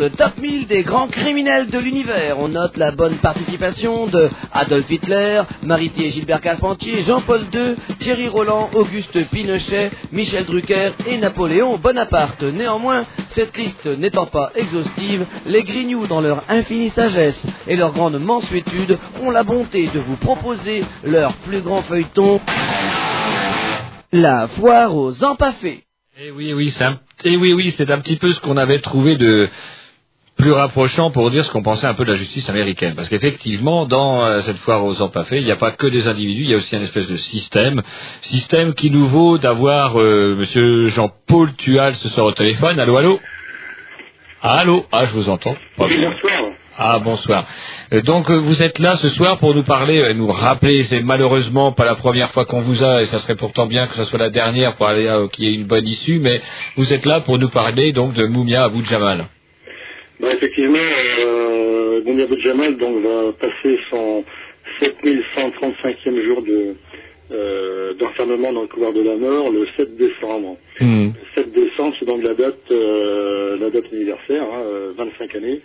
Le top 1000 des grands criminels de l'univers, on note la bonne participation de Adolf Hitler, Maritier Gilbert Carpentier, Jean-Paul II, Thierry Roland, Auguste Pinochet, Michel Drucker et Napoléon Bonaparte. Néanmoins, cette liste n'étant pas exhaustive, les Grignoux, dans leur infinie sagesse et leur grande mansuétude, ont la bonté de vous proposer leur plus grand feuilleton, la foire aux empaffés. Eh oui, oui, c'est un, eh oui, oui, c'est un petit peu ce qu'on avait trouvé de plus rapprochant pour dire ce qu'on pensait un peu de la justice américaine. Parce qu'effectivement, dans euh, cette foire aux empaffés, il n'y a pas que des individus, il y a aussi un espèce de système. Système qui nous vaut d'avoir euh, Monsieur Jean-Paul Tual ce soir au téléphone. Allô, allô? Allô? Ah, je vous entends. Pas bien. Ah, bonsoir. Euh, donc, euh, vous êtes là ce soir pour nous parler, nous rappeler, c'est malheureusement pas la première fois qu'on vous a, et ça serait pourtant bien que ce soit la dernière pour aller qu'il y ait une bonne issue, mais vous êtes là pour nous parler donc de Moumia Abou Jamal. Bah, effectivement, euh, Moumia Jamal donc, va passer son 7135e jour de, euh, d'enfermement dans le couloir de la mort le 7 décembre. Le 7 décembre, c'est donc la date, euh, la date anniversaire, hein, euh, 25 années,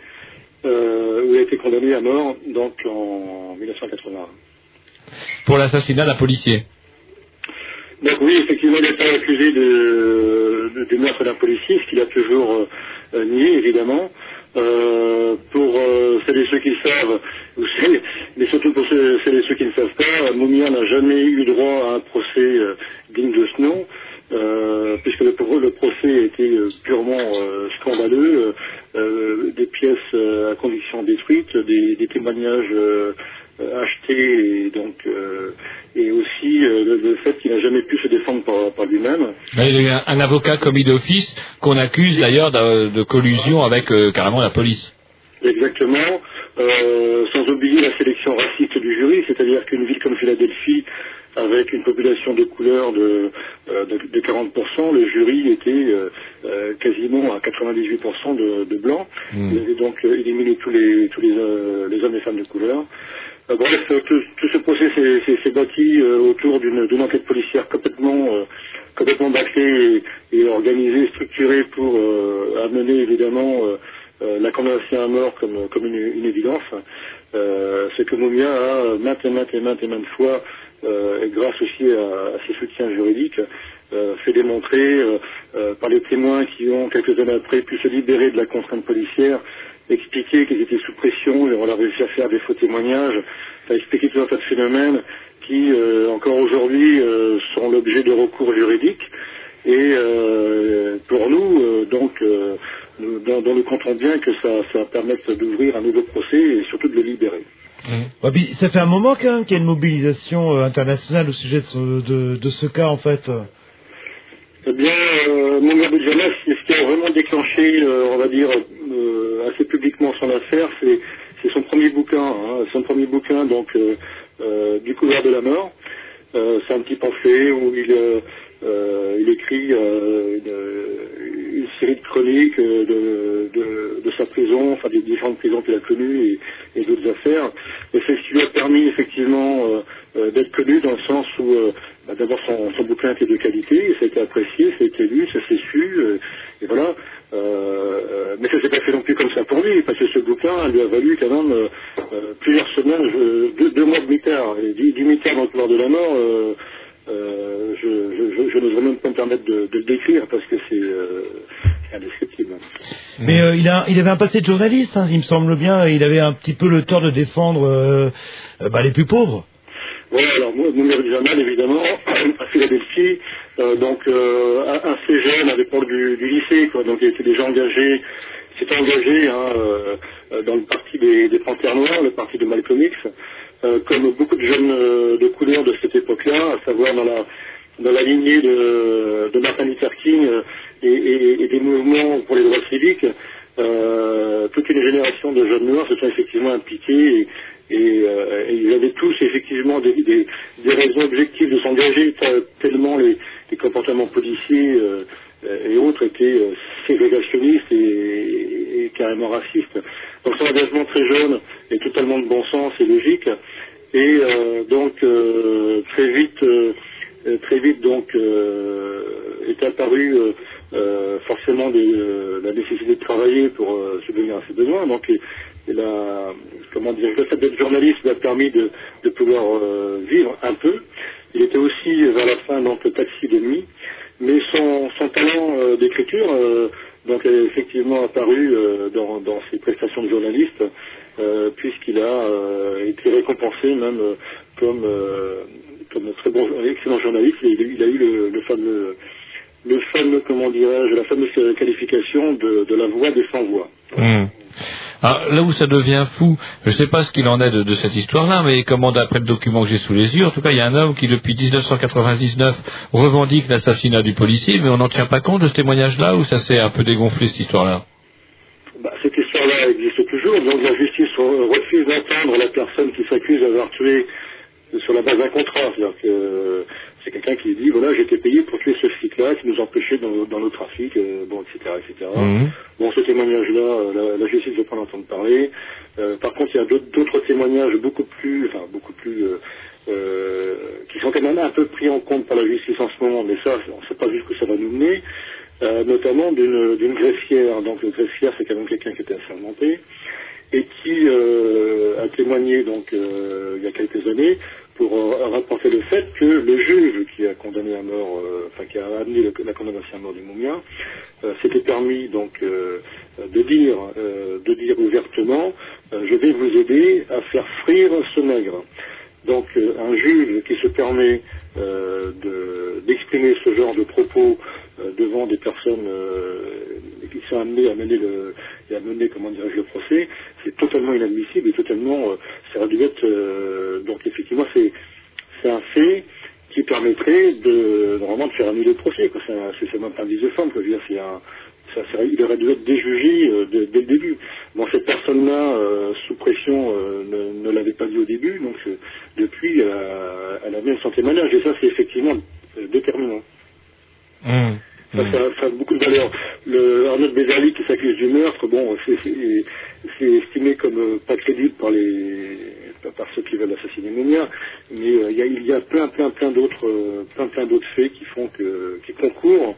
euh, où il a été condamné à mort donc en 1981. Pour l'assassinat d'un policier. Donc oui, effectivement, il a été accusé de, de, du meurtre d'un policier, ce qu'il a toujours nié, évidemment. Euh, pour euh, celles et ceux qui savent, [laughs] ou celles- mais surtout pour ceux, celles et ceux qui ne savent pas, Moumia n'a jamais eu droit à un procès euh, digne de ce nom, puisque le, le procès euh, purement scandaleux, des pièces à conviction détruites, des témoignages euh, achetés, et donc euh, et aussi euh, le, le fait qu'il n'a jamais pu se défendre par, par lui-même. Là, il y a eu un, un avocat commis d'office qu'on accuse d'ailleurs de, de collusion avec euh, carrément la police. Exactement, euh, sans oublier la sélection raciste du jury, c'est-à-dire qu'une ville comme Philadelphie, avec une population de couleur de, euh, de, de 40%, le jury était quasiment à 98% de, de blancs. Il avait donc éliminé tous les tous les, euh, les hommes et femmes de couleur. Euh, bref, euh, tout, ce procès s'est- bâti euh, autour d'une enquête policière complètement euh, complètement bâclée et, organisée, structurée pour amener évidemment la condamnation à mort comme, une, évidence. C'est que Moumia a maintes et maintes et maintes et maintes fois, grâce aussi à, ses soutiens juridiques, fait démontrer par les témoins qui ont quelques années après pu se libérer de la contrainte policière, expliquer qu'ils étaient sous pression, et on a réussi à faire des faux témoignages, ça a expliqué tout un tas de phénomènes qui, euh, encore aujourd'hui, euh, sont l'objet de recours juridiques. Et euh, pour nous, donc, nous, comptons bien que ça, ça va permettre d'ouvrir un nouveau procès et surtout de le libérer. Puis ça fait un moment qu'il y a une mobilisation internationale au sujet de ce cas en fait. Eh bien, euh, Boudjama, ce qui a vraiment déclenché, euh, on va dire, euh, assez publiquement son affaire, c'est c'est son premier bouquin, hein, son premier bouquin, donc, euh, euh, du couvert de la mort. Euh, c'est un petit pamphlet où il, euh, euh, il écrit euh, une, une série de chroniques euh, de, de, de sa prison, enfin des différentes prisons qu'il a connues et, d'autres affaires. Et c'est ce qui lui a permis effectivement euh, euh, d'être connu dans le sens où euh, bah, d'abord son, son bouquin était de qualité, ça a été apprécié, ça a été lu, ça s'est su, euh, et voilà. Euh, euh, mais ça s'est pas fait non plus comme ça pour lui, parce que ce bouquin lui a valu quand même euh, euh, plusieurs semaines, deux, deux mois de mitard, et du, du mitard dans le couloir de la mort. Euh, je, je, je, je n'oserais même pas me permettre de, de le décrire parce que c'est euh, indescriptible. Mais euh, il, a, il avait un passé de journaliste, hein, il me semble bien, et il avait un petit peu le tort de défendre bah, les plus pauvres. Voilà, alors moi, Mounir Jamal, évidemment, [clears throat] à Philadelphie, donc assez jeune, à l'époque du, du lycée, quoi, donc il était déjà engagé, s'était engagé hein, dans le parti des, des Panthères Noirs, le parti de Malcolm X, euh, comme beaucoup de jeunes euh, de couleur de cette époque-là, à savoir dans la dans la lignée de, Martin Luther King euh, et, des mouvements pour les droits civiques, toute une génération de jeunes noirs se sont effectivement impliqués et, ils avaient tous effectivement des, raisons objectives de s'engager te- tellement les, les comportements policiers et autres étaient ségrégationnistes et carrément racistes. Donc son engagement très jeune est totalement de bon sens et logique. Et euh, donc euh, très vite, euh, très vite donc est apparu forcément la nécessité de travailler pour subvenir à ses besoins. Donc et, et la, comment dire, le fait d'être journaliste lui a permis de, pouvoir vivre un peu. Il était aussi vers la fin donc taxi de nuit, mais son, talent d'écriture euh, donc est effectivement apparu dans, dans ses prestations de journaliste, euh, puisqu'il a euh, été récompensé même euh, comme comme très bon, excellent journaliste. Il, il a eu le, le fameux le fameux, comment dirais-je, la fameuse qualification de, de la voix des sans-voix. Hmm. Alors, là où ça devient fou, je ne sais pas ce qu'il en est de, de cette histoire-là, mais comment d'après le document que j'ai sous les yeux, en tout cas, il y a un homme qui depuis 1999 revendique l'assassinat du policier, mais on n'en tient pas compte de ce témoignage-là, ou ça s'est un peu dégonflé cette histoire-là? Bah, existe toujours, donc la justice re- refuse d'entendre la personne qui s'accuse d'avoir tué sur la base d'un contrat. C'est-à-dire que euh, c'est quelqu'un qui dit, voilà, été payé pour tuer ce flic-là qui nous empêchait dans, dans nos trafics, euh, bon, etc., etc. Mhm. Bon, ce témoignage-là, euh, la, la justice ne veut pas en entendre parler. Euh, par contre, il y a d'autres témoignages beaucoup plus, enfin, beaucoup plus, euh, euh, qui sont quand même un peu pris en compte par la justice en ce moment, mais ça, on ne sait pas jusqu'où ça va nous mener, euh, notamment d'une greffière. Donc, le greffière, c'est quand même quelqu'un qui était assermenté et qui euh, a témoigné donc euh, il y a quelques années pour euh, rapporter le fait que le juge qui a condamné à mort, euh, enfin qui a amené la condamnation à mort du Moumia, euh, s'était permis donc de dire, de dire ouvertement, je vais vous aider à faire frire ce nègre. Donc un juge qui se permet euh, de- d'exprimer ce genre de propos devant des personnes euh, qui sont amenées à mener le et à mener comment dirais-je le procès, c'est totalement inadmissible et totalement euh, ça aurait dû être euh, donc effectivement c'est c'est un fait qui permettrait de normalement de faire annuler le procès. C'est même un vice de forme quoi. Je veux dire c'est un ça il aurait dû être déjugé euh, dès, le début. Bon, cette personne-là, euh, sous pression, euh, ne, ne l'avait pas dit au début, donc euh, depuis, elle a, elle a un santé manage, et ça, c'est effectivement euh, déterminant. Hmm. Ça, a beaucoup de valeur. Le Arnaud Bézali qui s'accuse du meurtre, bon, c'est- estimé comme euh, pas crédible par ceux qui veulent assassiner Moumia, mais euh, il y, a, plein plein plein d'autres euh, plein plein d'autres faits qui font que qui concourent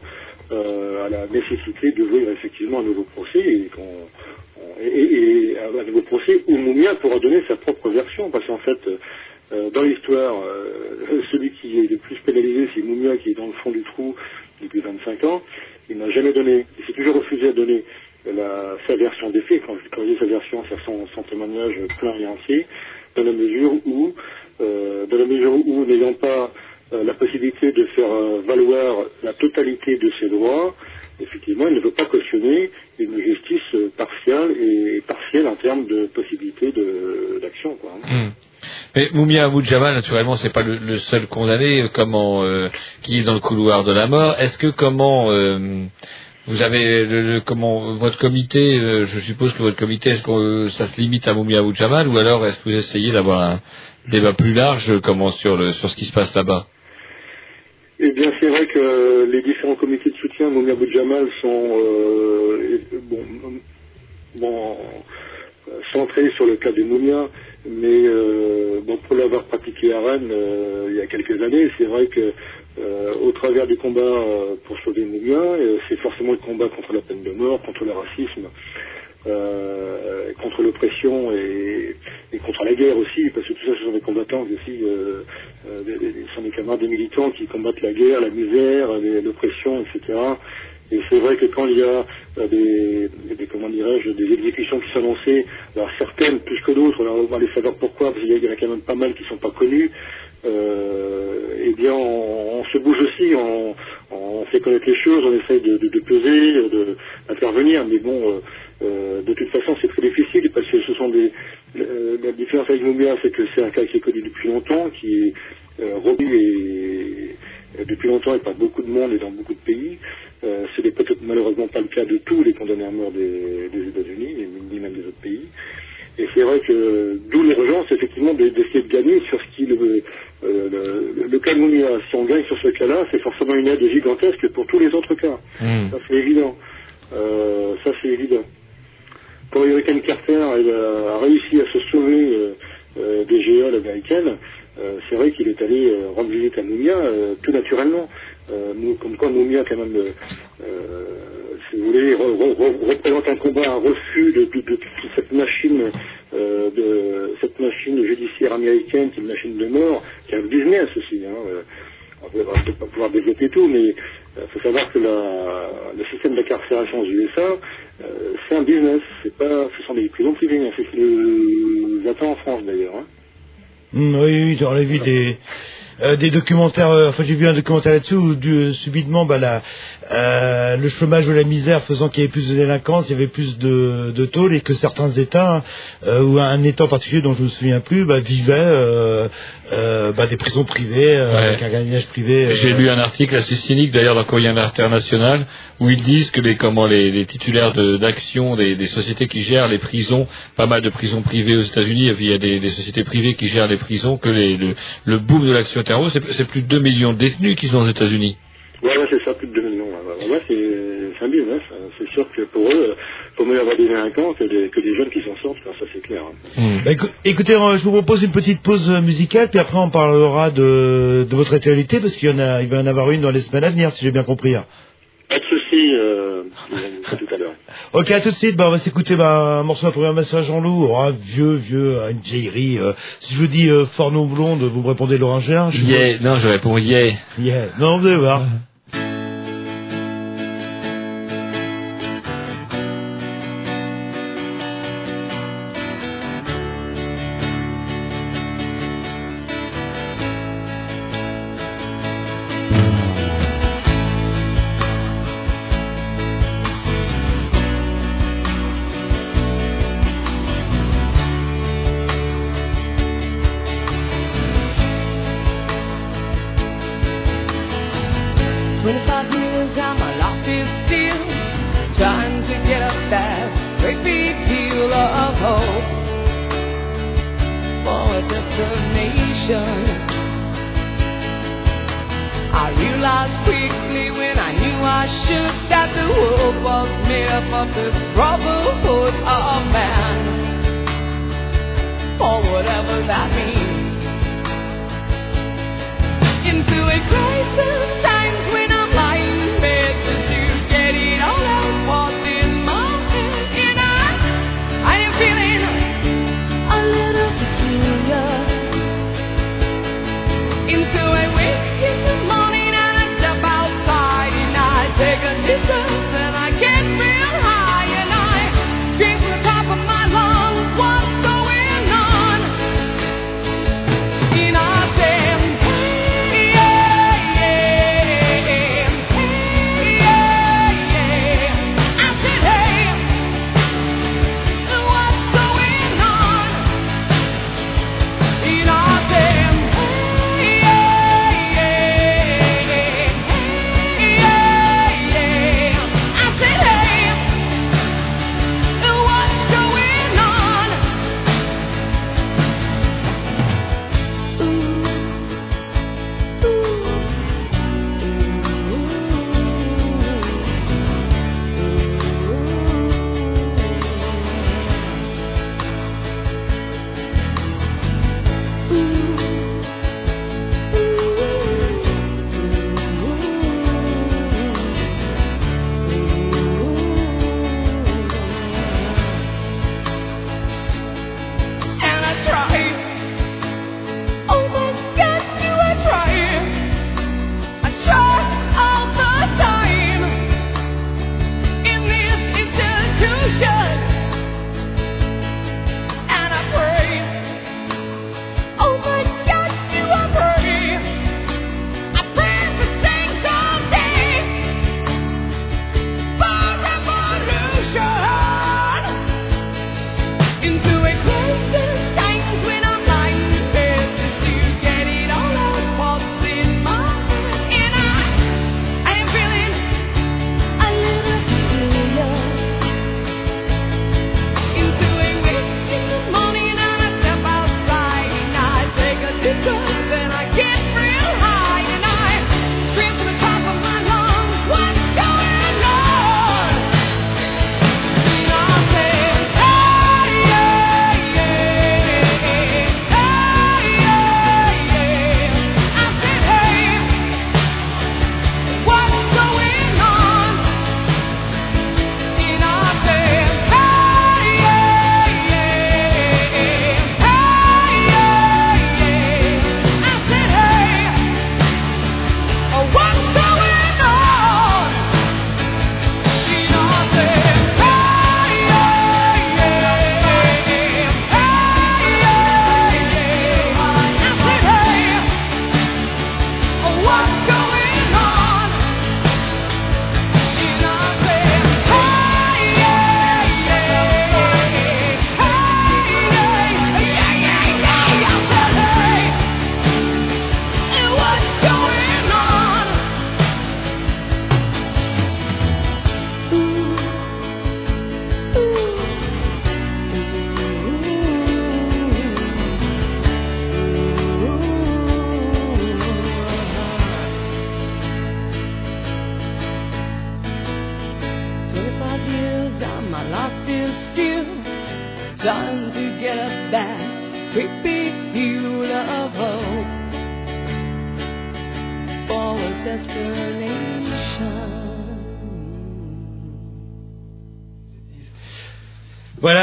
à la nécessité d'ouvrir effectivement un nouveau procès et un nouveau procès où Moumia pourra donner sa propre version parce qu'en fait dans l'histoire celui qui est le plus pénalisé c'est Moumia qui est dans le fond du trou depuis 25 ans il n'a jamais donné il s'est toujours refusé à donner la, sa version des faits. Quand je, quand je dis sa version c'est son, son témoignage plein et entier dans la mesure où euh, dans la mesure où n'ayant pas euh, la possibilité de faire euh, valoir la totalité de ses droits, effectivement, il ne veut pas cautionner une justice euh, partiale et partielle en termes de possibilité de- d'action. quoi. Hmm. Mais Moumia Abou Jamal, naturellement, c'est pas le, seul condamné euh, comment euh, qui est dans le couloir de la mort. Est-ce que comment vous avez le, le- comment votre comité, je suppose que votre comité, est-ce que ça se limite à Moumia Abou Jamal ou alors est-ce que vous essayez d'avoir un débat plus large comment sur sur ce qui se passe là-bas? Eh bien, c'est vrai que les différents comités de soutien Moumia Jamal sont euh, bon, bon, euh, centrés sur le cas de Moumia, mais euh, bon, pour l'avoir pratiqué à Rennes euh, il y a quelques années, c'est vrai que euh, au travers du combat euh, pour sauver Moumia, euh, c'est forcément le combat contre la peine de mort, contre le racisme, euh, contre l'oppression et, contre la guerre aussi, parce que tout ça, ce sont des combattants aussi, euh, euh, ce sont des camarades, des militants qui combattent la guerre, la misère, l'oppression, etc. Et c'est vrai que quand il y a euh, des, comment dirais-je, des exécutions qui sont annoncées, alors certaines plus que d'autres, on va les savoir pourquoi, parce qu'il y en a quand même pas mal qui sont pas connus, euh, eh bien on, se bouge aussi, on, fait connaître les choses, on essaye de, de- de peser, d'intervenir, mais bon, euh, de toute façon c'est très difficile parce que ce sont des... euh, la différence avec Moumia, c'est que c'est un cas qui est connu depuis longtemps, qui est euh, revu et, et depuis longtemps et par beaucoup de monde et dans beaucoup de pays. Euh, ce n'est peut-être malheureusement pas le cas de tous les condamnés à mort des, des États-Unis, ni même des autres pays. Et c'est vrai que d'où l'urgence effectivement de- d'essayer de gagner sur ce qui le, euh, le, le cas de. Si on gagne sur ce cas-là, c'est forcément une aide gigantesque pour tous les autres cas. Hmm. Ça c'est évident. Euh, ça c'est évident. Quand Hurricane Carter elle a réussi à se sauver euh, euh, des géoles américaines, euh, c'est vrai qu'il est allé euh, rendre visite à Moumia euh, tout naturellement. Euh, comme quoi Moumia, quand même, euh, euh, si vous voulez, re- re- re- représente un combat, un refus de, cette machine, euh, de cette machine judiciaire américaine, qui est une machine de mort, qui est un business aussi. Hein, euh, on va peut-être pas pouvoir développer tout, mais il faut savoir que la, le système d'incarcération aux USA, euh, c'est un business. C'est pas, ce sont des prisons privées. hein, c'est ce qui nous attend en France d'ailleurs. Hein. Mm, oui, oui, j'en ai vu des euh, des documentaires. euh, enfin, j'ai vu un documentaire là-dessus où du- euh, subitement, bah, la, euh, le chômage ou la misère faisant qu'il y avait plus de délinquance, il y avait plus de, de tôles et que certains États ou un État en particulier dont je me souviens plus, bah, vivaient bah, des prisons privées Ouais. avec un gagnage privé. J'ai lu un article assez cynique d'ailleurs dans Courrier International où ils disent que les comment les, les titulaires de- d'actions des, des sociétés qui gèrent les prisons, pas mal de prisons privées aux États-Unis, il y a des, des sociétés privées qui gèrent les prisons, que les, le, le boom de l'action c'est plus de 2 millions de détenus qu'ils ont aux États-Unis. Ouais, ouais, c'est ça, plus de 2 millions. Ouais, c'est un business. hein. C'est sûr que pour eux, il faut mieux avoir des délinquants que des, que des jeunes qui s'en sortent, ça c'est clair. hein. Bah, écou- écoutez, euh, je vous propose une petite pause euh, musicale, puis après on parlera de, de votre actualité, parce qu'il y en a, il va y en avoir une dans les semaines à venir, si j'ai bien compris. hein. Pas de soucis, euh, à tout à l'heure. Ok, à tout de suite. Bah, on va s'écouter bah, un morceau de programmation à Jean-Loup. Oh, un vieux, vieux, euh, une vieillerie. euh. si je vous dis euh, Forno Blonde, vous me répondez Laurentien je Yeah, non, je réponds yeah. Yeah. Non, vous allez voir. Twenty-five years and my life is still. Trying to get up that great big hill of hope. For a destination. I realized quickly when I knew I should that the world was made up of this brotherhood of man, or whatever that means. Into a crisis times when I'm the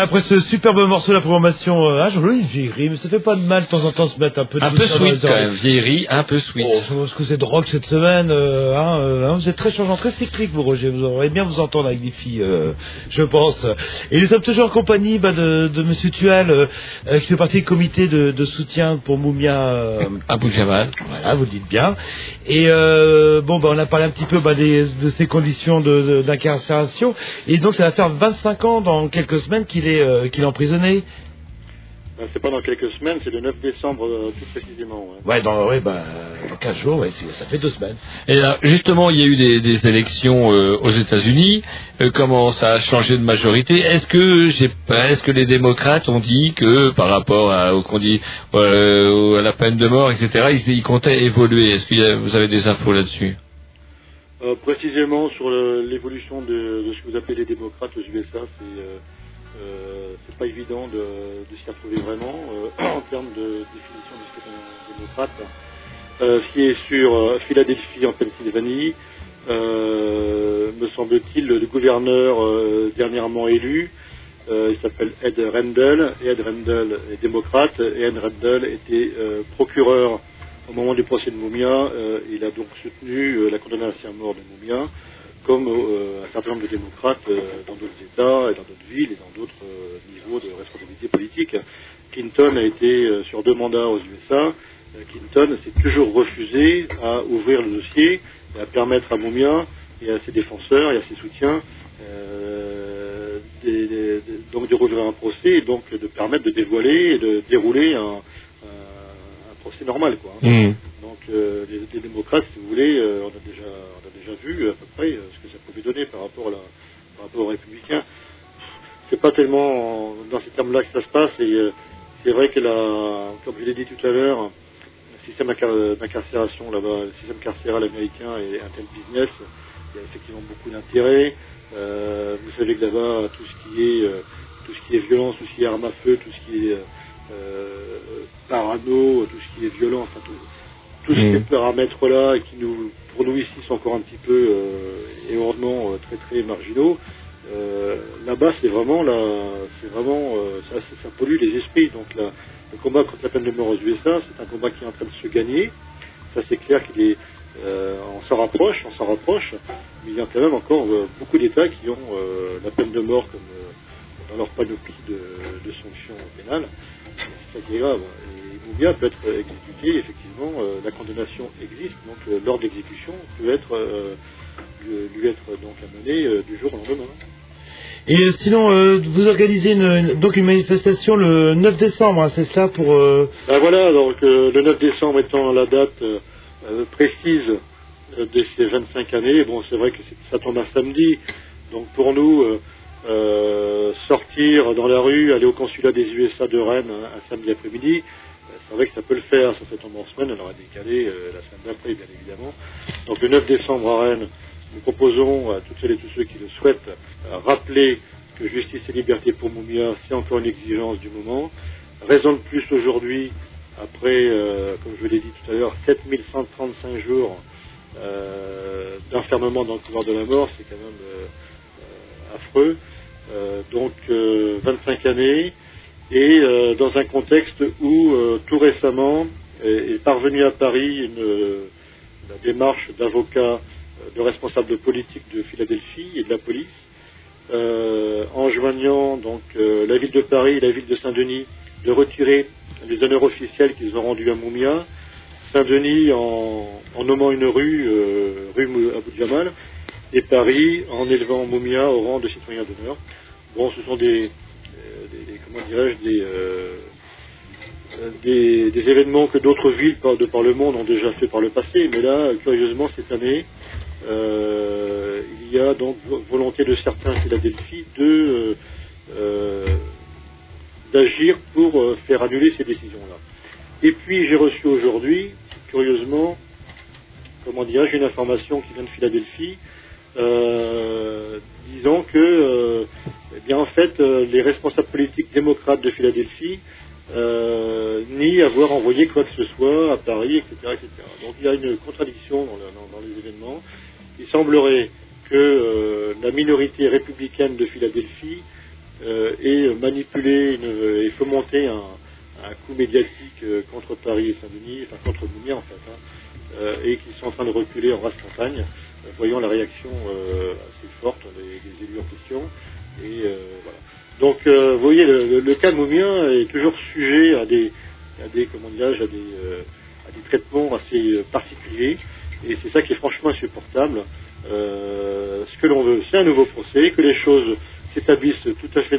après ce superbe morceau de la programmation, euh, ah, une vieillerie, mais ça fait pas de mal de temps en temps de se mettre un peu de Un peu sweet quand même, vieillerie, un peu sweet. Oh, je pense que vous êtes rock cette semaine. euh, hein, euh, hein, vous êtes très changeant, très cyclique, vous, Roger. Vous aurez bien vous entendre avec des filles, euh, je pense. Et nous sommes toujours en compagnie bah, de, de Monsieur Tual, qui fait partie du comité de, de soutien pour Moumia. Abou Jamal. Voilà, vous le dites bien. Et bon, bah, on a parlé un petit peu bah, des, de ses conditions de- de- d'incarcération. Et donc, ça va faire 25 ans dans quelques semaines qu'il est, euh, qu'il est emprisonné. Ben, c'est pas dans quelques semaines, c'est le 9 décembre euh, tout précisément. ouais. Ouais, dans, ouais, bah, dans 15 jours, ouais, ça fait deux semaines. Et là, justement, il y a eu des, des élections euh, aux États-Unis. Euh, comment ça a changé de majorité? Est-ce que Est-ce les démocrates ont dit que par rapport à, au qu'on dit euh, à la peine de mort, etc. Ils, ils comptaient évoluer? Est-ce que vous avez des infos là-dessus? Euh, précisément sur l'évolution de, de ce que vous appelez les démocrates aux USA, c'est euh, c'est pas évident de, de s'y retrouver vraiment euh, [clears throat] en termes de définition qu'est un démocrate. Euh, ce qui est sur euh, Philadelphie en Pennsylvanie, me semble-t-il, le gouverneur dernièrement élu, il s'appelle Ed Rendell, et Ed Rendell est démocrate, et Ed Rendell était procureur au moment du procès de Moumia, il a donc soutenu la condamnation à mort de Moumia, comme euh, un certain nombre de démocrates euh, dans d'autres États et dans d'autres villes et dans d'autres euh, niveaux de responsabilité politique. Clinton a été sur deux mandats aux USA. Clinton s'est toujours refusé à ouvrir le dossier et à permettre à Moumia et à ses défenseurs et à ses soutiens donc de rouvrir un procès et donc de permettre de dévoiler et de dérouler un, procès normal. Hein. Euh, les, démocrates, si vous voulez, euh, on, a déjà, on a déjà vu à peu près euh, ce que ça pouvait donner par rapport, à la, par rapport aux républicains. C'est pas tellement en- dans ces termes-là que ça se passe. Et euh, c'est vrai que la, comme je l'ai dit tout à l'heure, le système d'incar- d'incarcération là-bas, le système carcéral américain est un tel business. Il y a effectivement beaucoup d'intérêt. Vous savez que là-bas, tout ce qui est tout ce qui est violence, tout ce qui est arme à feu, tout ce qui est parano, tout ce qui est violence, enfin, tout, tous ces paramètres-là qui nous, pour nous ici, sont encore un petit peu euh, et heureusement euh, très très marginaux. Euh, Là-bas, c'est vraiment c'est vraiment euh, ça, pollue les esprits. Donc la- le combat contre la peine de mort aux USA, c'est un combat qui est en train de se gagner. Ça, c'est clair qu'il est, euh, on s'en rapproche, on s'en rapproche. Mais il y a quand même encore beaucoup d'États qui ont la peine de mort comme dans leur panoplie de, de sanctions pénales. C'est ça qui est grave. Et Peut être exécuté, effectivement, euh, la condamnation existe, donc euh, l'ordre d'exécution peut être euh, lui, lui être donc amené euh, du jour au lendemain. Et euh, sinon, euh, vous organisez une, une- donc une manifestation le 9 décembre, hein, c'est ça pour... euh, Ben voilà, donc euh, le 9 décembre étant la date euh, euh, précise euh, de ces 25 années, bon c'est vrai que ça tombe un samedi, donc pour nous, euh, euh, sortir dans la rue, aller au consulat des USA de Rennes un, un samedi après-midi, euh, c'est vrai que ça peut le faire, ça fait tomber en semaine, on aurait décalé euh, la semaine d'après bien évidemment. Donc le 9 décembre à Rennes, nous proposons à toutes celles et tous ceux qui le souhaitent euh, rappeler que justice et liberté pour Moumia, c'est encore une exigence du moment. Raison de plus aujourd'hui, après, euh, comme je l'ai dit tout à l'heure, 7135 jours euh, d'enfermement dans le couloir de la mort, c'est quand même euh, euh, affreux. Euh, donc euh, 25 années, et euh, dans un contexte où euh, tout récemment est, est parvenu à Paris euh, la démarche d'avocats, de responsables politiques de Philadelphie et de la police, euh, enjoignant donc euh, la ville de Paris et la ville de Saint-Denis de retirer les honneurs officiels qu'ils ont rendus à Moumia, Saint-Denis en, en nommant une rue, rue Abou Djamal, et Paris en élevant Moumia au rang de citoyen d'honneur. Bon, ce sont des, des- comment dirais-je, des, euh, des, des événements que d'autres villes de par le monde ont déjà fait par le passé, mais là, curieusement, cette année, euh, il y a donc vo- volonté de certains à Philadelphie de euh, d'agir pour faire annuler ces décisions-là. Et puis j'ai reçu aujourd'hui, curieusement, comment dirais-je, une information qui vient de Philadelphie, disant que, eh bien en fait, euh, les responsables politiques démocrates de Philadelphie euh, ni avoir envoyé quoi que ce soit à Paris, etc. etc. Donc il y a une contradiction dans, le- dans- dans les événements. Il semblerait que euh, la minorité républicaine de Philadelphie euh, ait manipulé une- et fomenté un, coup médiatique contre Paris et Saint-Denis, enfin contre Mounier en fait, hein, et qui sont en train de reculer en race campagne, voyant la réaction assez forte des élus en question. Et euh, voilà. Donc, euh, vous voyez, le, le- cas de Moumien est toujours sujet à des, à des comment à des, euh, à des traitements assez particuliers. Et c'est ça qui est franchement insupportable. Ce que l'on veut, c'est un nouveau procès, que les choses s'établissent tout à fait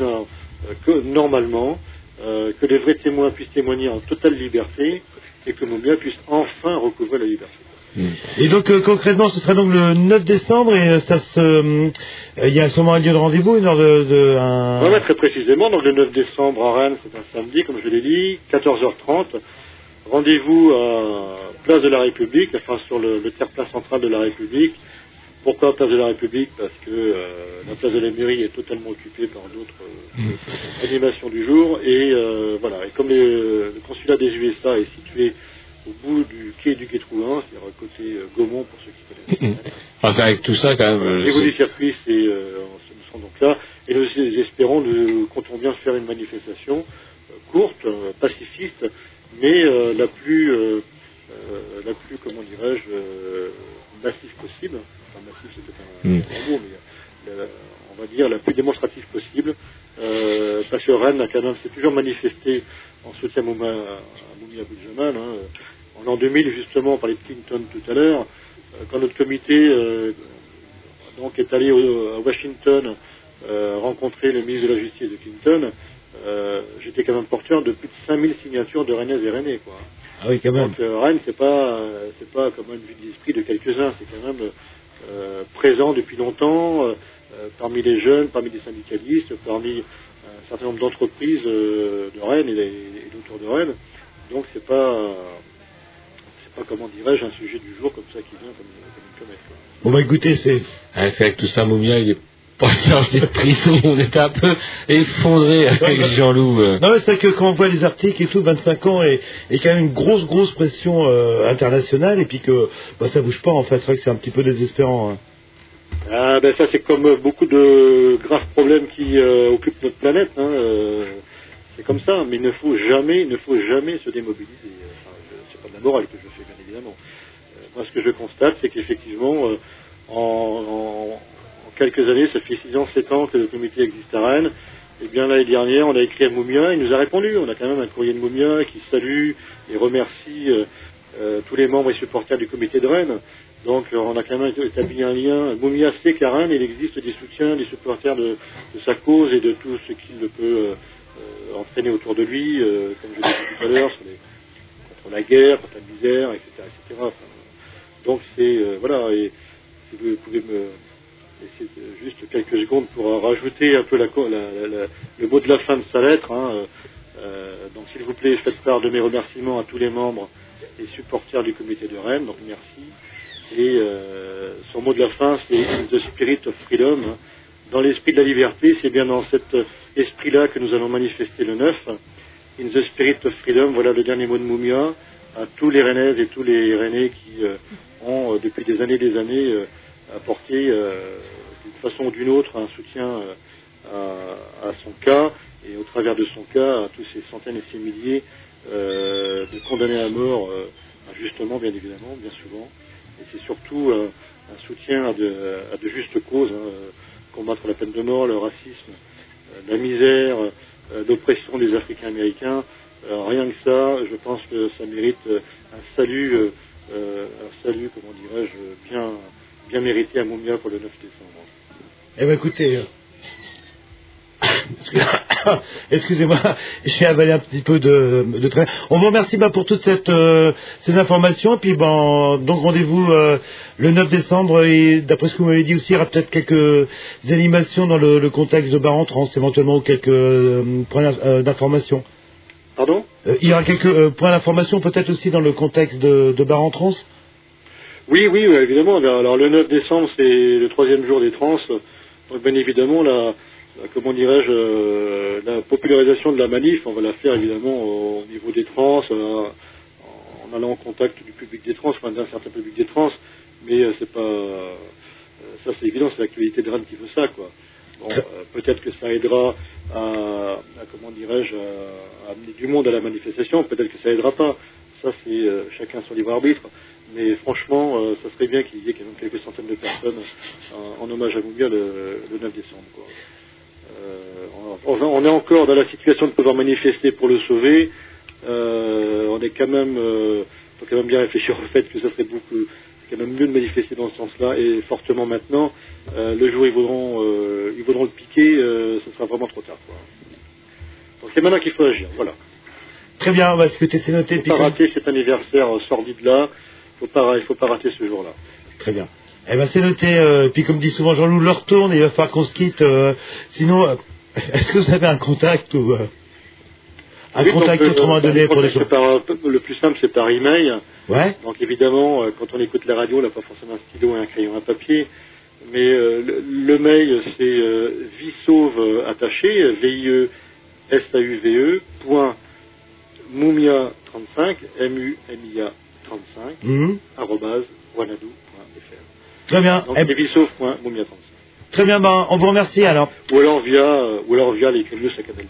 normalement, que les vrais témoins puissent témoigner en totale liberté et que Moumia puisse enfin recouvrer la liberté. Et donc euh, concrètement, ce sera donc le 9 décembre et euh, ça se, euh, il y a sûrement un lieu de rendez-vous, une heure de, de un. Très précisément, donc le 9 décembre à Rennes, c'est un samedi, comme je l'ai dit, 14h30. Rendez-vous à Place de la République, enfin sur le, le terre-plein central de la République. Pourquoi Place de la République? Parce que la place de la mairie est totalement occupée par d'autres euh, animations du jour. Et voilà, et comme les- le consulat des USA est situé au bout du quai du quai Trouin, c'est-à-dire côté euh, Gaumont pour ceux qui connaissent. [laughs] Enfin, avec tout ça, quand même. Au euh, niveau du circuit, c'est, euh, nous serons donc là, et nous espérons, nous comptons bien faire une manifestation courte, pacifiste, mais la plus, euh, la plus, comment dirais-je, euh, massive possible. Enfin, massive, c'est peut-être un, Mm. un mot, mais la- on va dire la plus démonstrative possible, euh, parce que Rennes a quand même s'est toujours manifesté en soutien à Mouma, à Moumi Abou Jamal. Hein. En l'an 2000, justement, on parlait de Clinton tout à l'heure, euh, quand notre comité euh, donc est allé au- à Washington euh, rencontrer le ministre de la Justice de Clinton, j'étais quand même porteur de plus de 5000 signatures de Rennais et Rennais. Quoi. Ah oui, quand même. Donc Rennes, c'est pas, c'est pas comme une vue d'esprit de quelques-uns, c'est quand même présent depuis longtemps parmi les jeunes, parmi les syndicalistes, parmi un certain nombre d'entreprises de Rennes et, d'autour de Rennes. Donc c'est pas comment dirais-je un sujet du jour comme ça qui vient comme, comme une comète. quoi. Bon bah écoutez, c'est. C'est avec tout ça, Moumia, il est pas sorti de prison. [laughs] On était un peu effondré avec Jean-Loup. euh. Non mais c'est vrai que quand on voit les articles et tout, 25 ans et, et quand même une grosse grosse pression euh, internationale et puis que bah, ça bouge pas en fait, c'est vrai que c'est un petit peu désespérant. hein. Ah ben ça c'est comme euh, beaucoup de graves problèmes qui euh, occupent notre planète. hein, euh, c'est comme ça, mais il ne faut jamais, il ne faut jamais se démobiliser. Enfin, la morale que je fais, bien évidemment. Euh, moi, ce que je constate, c'est qu'effectivement, euh, en, quelques années, ça fait 6 ans, 7 ans que le comité existe à Rennes. Et bien l'année dernière, on a écrit à Moumia, il nous a répondu. On a quand même un courrier de Moumia qui salue et remercie euh, tous les membres et supporters du comité de Rennes. Donc on a quand même établi un lien. Moumia sait qu'à Rennes, il existe des soutiens, des supporters de, sa cause et de tout ce qu'il peut entraîner autour de lui, comme je l'ai tout à l'heure, la guerre, la misère, etc. etc. Donc c'est euh, voilà, et si vous pouvez me laisser juste quelques secondes pour rajouter un peu le mot de la fin de sa lettre. hein, euh, euh, donc s'il vous plaît, faites part de mes remerciements à tous les membres et supporters du comité de Rennes. Donc merci. Et son mot de la fin, c'est the spirit of freedom. Dans l'esprit de la liberté, c'est bien dans cet esprit-là que nous allons manifester le 9. In the spirit of freedom, voilà le dernier mot de Moumia à tous les Rennaises et tous les Rennais qui euh, ont, euh, depuis des années et des années, euh, apporté d'une façon ou d'une autre un soutien à, son cas et au travers de son cas à tous ces centaines et ces milliers de condamnés à mort, injustement bien évidemment, bien souvent. Et c'est surtout un soutien à de, justes causes, hein, combattre la peine de mort, le racisme, la misère, euh, l'oppression des Africains américains. Euh, rien que ça, je pense que ça mérite euh, un salut, un salut, comment dirais-je, bien, bien mérité à Moumia pour le 9 décembre. Eh ben écoutez, [coughs] excusez-moi, j'ai avalé un petit peu de, de train. On vous remercie bah, pour toutes cette, euh, ces informations. Et puis bon, donc rendez-vous euh, le 9 décembre. Et d'après ce que vous m'avez dit aussi, il y aura peut-être quelques animations dans le, le contexte de Bar en Trans, éventuellement ou quelques euh, points d'information. Pardon? Il y aura quelques points d'information peut-être aussi dans le contexte de, de Bar en Trans? Oui, oui, oui, évidemment. Alors le 9 décembre, c'est le troisième jour des trans. Donc bien évidemment, la, euh, comment dirais-je, euh, la popularisation de la manif, on va la faire évidemment au niveau des trans, euh, en allant en contact du public des trans, enfin d'un certain public des trans, mais euh, c'est pas, euh, ça c'est évident, c'est l'actualité de Rennes qui veut ça, quoi. Bon, euh, peut-être que ça aidera à, comment dirais-je, à, amener du monde à la manifestation, peut-être que ça aidera pas. Ça c'est euh, chacun son libre arbitre. Mais franchement, euh, ça serait bien qu'il y ait quelques centaines de personnes euh, en hommage à Moumia le, le 9 décembre. Quoi. Euh, on, on est encore dans la situation de pouvoir manifester pour le sauver. Euh, on est quand même, euh, faut quand même bien réfléchir au fait que ça serait beaucoup, quand même mieux de manifester dans ce sens-là et fortement maintenant. Euh, le jour où ils voudront, euh, ils voudront le piquer, euh, ce sera vraiment trop tard. Quoi. Donc c'est maintenant qu'il faut agir. Voilà. Très bien, parce que c'est noté. Il ne faut pas rater cet anniversaire sordide-là. Il faut pas rater ce jour-là. Très bien. Eh ben c'est noté. Euh, puis comme dit souvent Jean-Loup, l'heure tourne et il va falloir qu'on se quitte. euh, sinon, euh, [laughs] est-ce que vous avez un contact ou un Oui, contact donc, autrement le pour les gens? par- Le plus simple, c'est par email. Ouais. Donc évidemment, quand on écoute la radio, on n'a pas forcément un stylo et un crayon à papier. Mais le, le mail, c'est visauve attaché, V-I-E-S-A-U-V-E, point mumia 35, M-U-M-I-A 35, Mhm. arrobase, wanadoo.fr. Très bien. Donc Eh- 35. Très bien, ben, on vous remercie alors. Ou alors via, euh, ou alors via les news à Canal.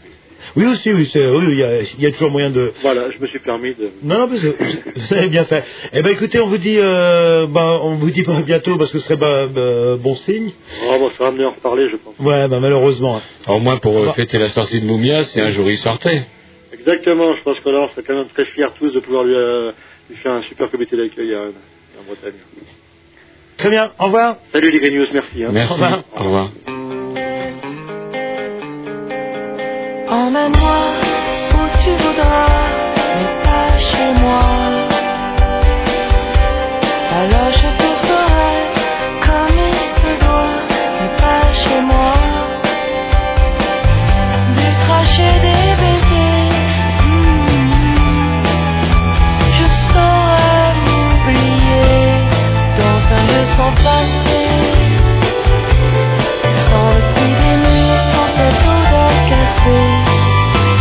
Oui, aussi, oui, c'est- oui, il y, a, il y a toujours moyen de. Voilà, je me suis permis de. Non, non, mais c'est- [laughs] vous avez bien fait. Eh ben, écoutez, on vous dit, euh, ben, on vous dit pas à bientôt parce que ce serait ben, ben, bon signe. Oh, bon, ça va en reparler, je pense. Ouais, ben, malheureusement. Au moins pour euh, Bah. fêter la sortie de Moumia, c'est un jour il sortait. Exactement, je pense que là, on serait quand même très fiers tous de pouvoir lui, euh, lui faire un super comité d'accueil à- en Bretagne. Très bien, au revoir. Salut les News, merci. Hein. Merci. Au revoir. Emmène-moi où tu voudras, mais pas chez moi.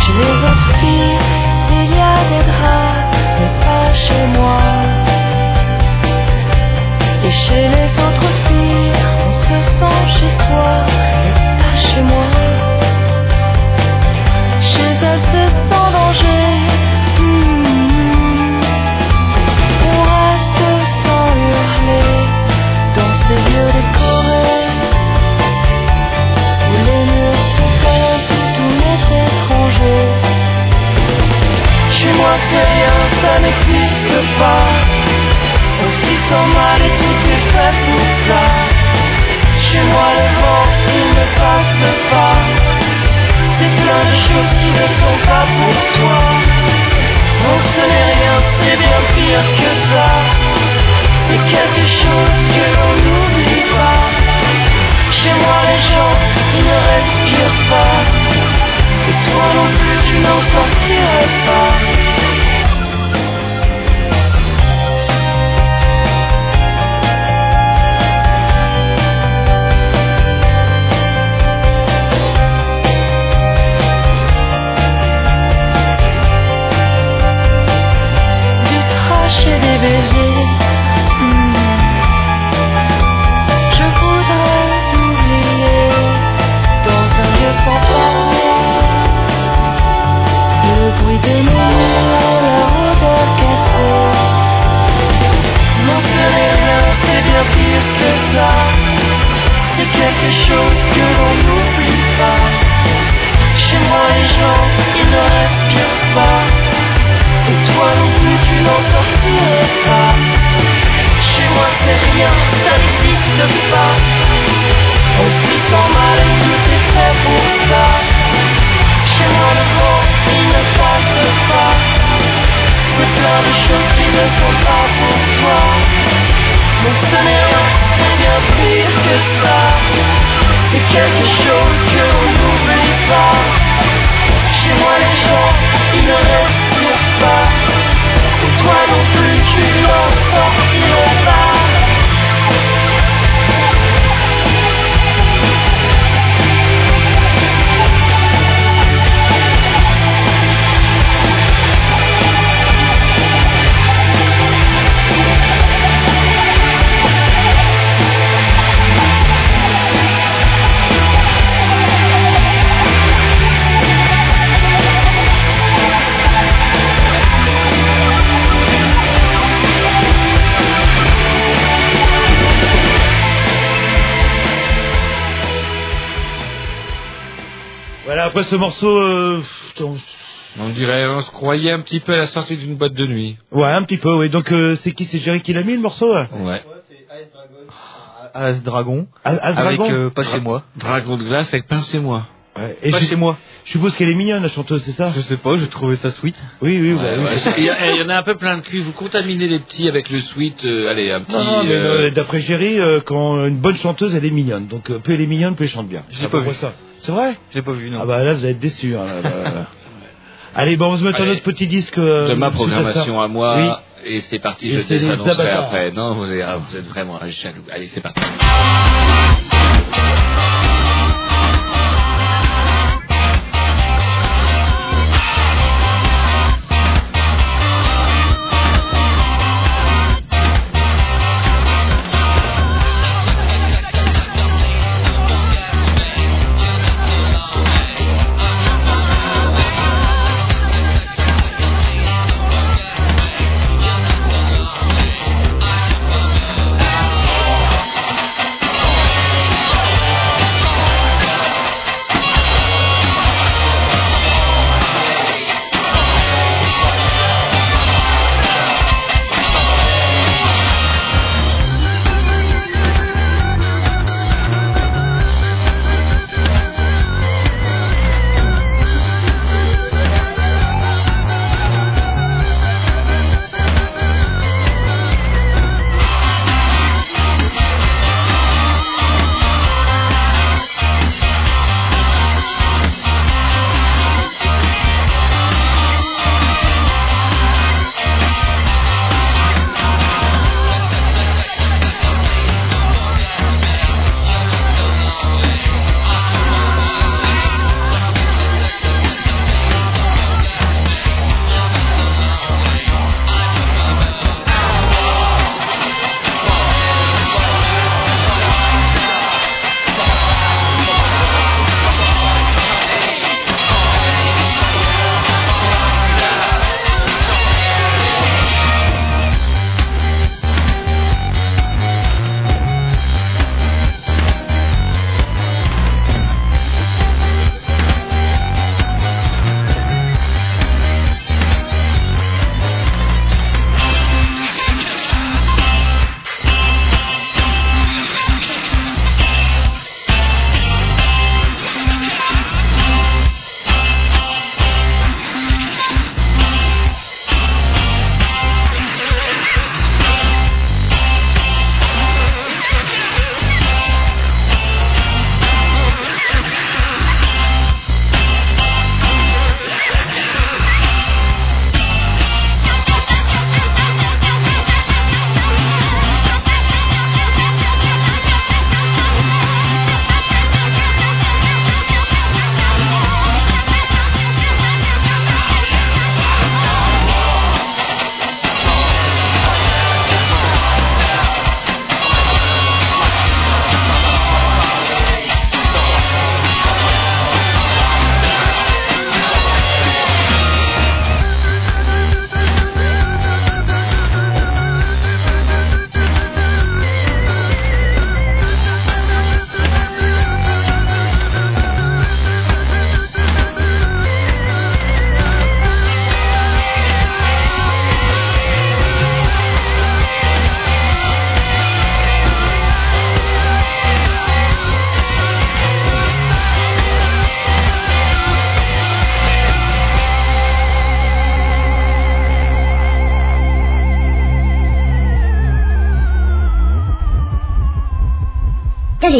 Chez les autres filles, il y a des draps, mais pas chez moi. Et chez les autres filles, on se sent chez soi, rien, ça n'existe pas. S'y sent mal et tout est fait pour ça. Chez moi le vent, il ne passe pas. C'est plein de choses qui ne sont pas pour toi. Non, ce n'est rien, c'est bien pire que ça. C'est quelque chose que l'on n'oublie pas. Chez moi les gens, ils ne respirent pas. Et toi non plus, tu n'en sortirais pas. Après ce morceau, euh, on- On dirait, on se croyait un petit peu à la sortie d'une boîte de nuit. ouais, un petit peu, oui. Donc euh, c'est qui? C'est Jerry qui l'a mis le morceau là Ouais. As Dragon. As- As avec Dragon? euh, pas chez moi. Dragon de glace avec pincez-moi. Ouais, Et Pas je, chez moi. je suppose qu'elle est mignonne la chanteuse, c'est ça? Je sais pas, j'ai trouvé ça sweet. Oui, oui, bah, Ouais, oui. ouais, Il y, a- il y en a un peu plein de cul. Vous contaminez les petits avec le sweet. euh, allez, un petit. Non, non, mais d'après Jerry, euh, quand une bonne chanteuse, elle est mignonne. Donc euh, plus elle est mignonne, plus elle chante bien. J'ai C'est à pas vu. ça. C'est vrai J'ai pas vu, non. Ah bah là, vous allez être déçus. hein, là, là, là. [laughs] Allez, bon, on se un Allez. autre petit disque. euh, de ma programmation à moi. Oui. Et c'est parti, Et je avatars. après. Non, vous êtes, ah, vous êtes vraiment un jaloux. Allez, c'est parti.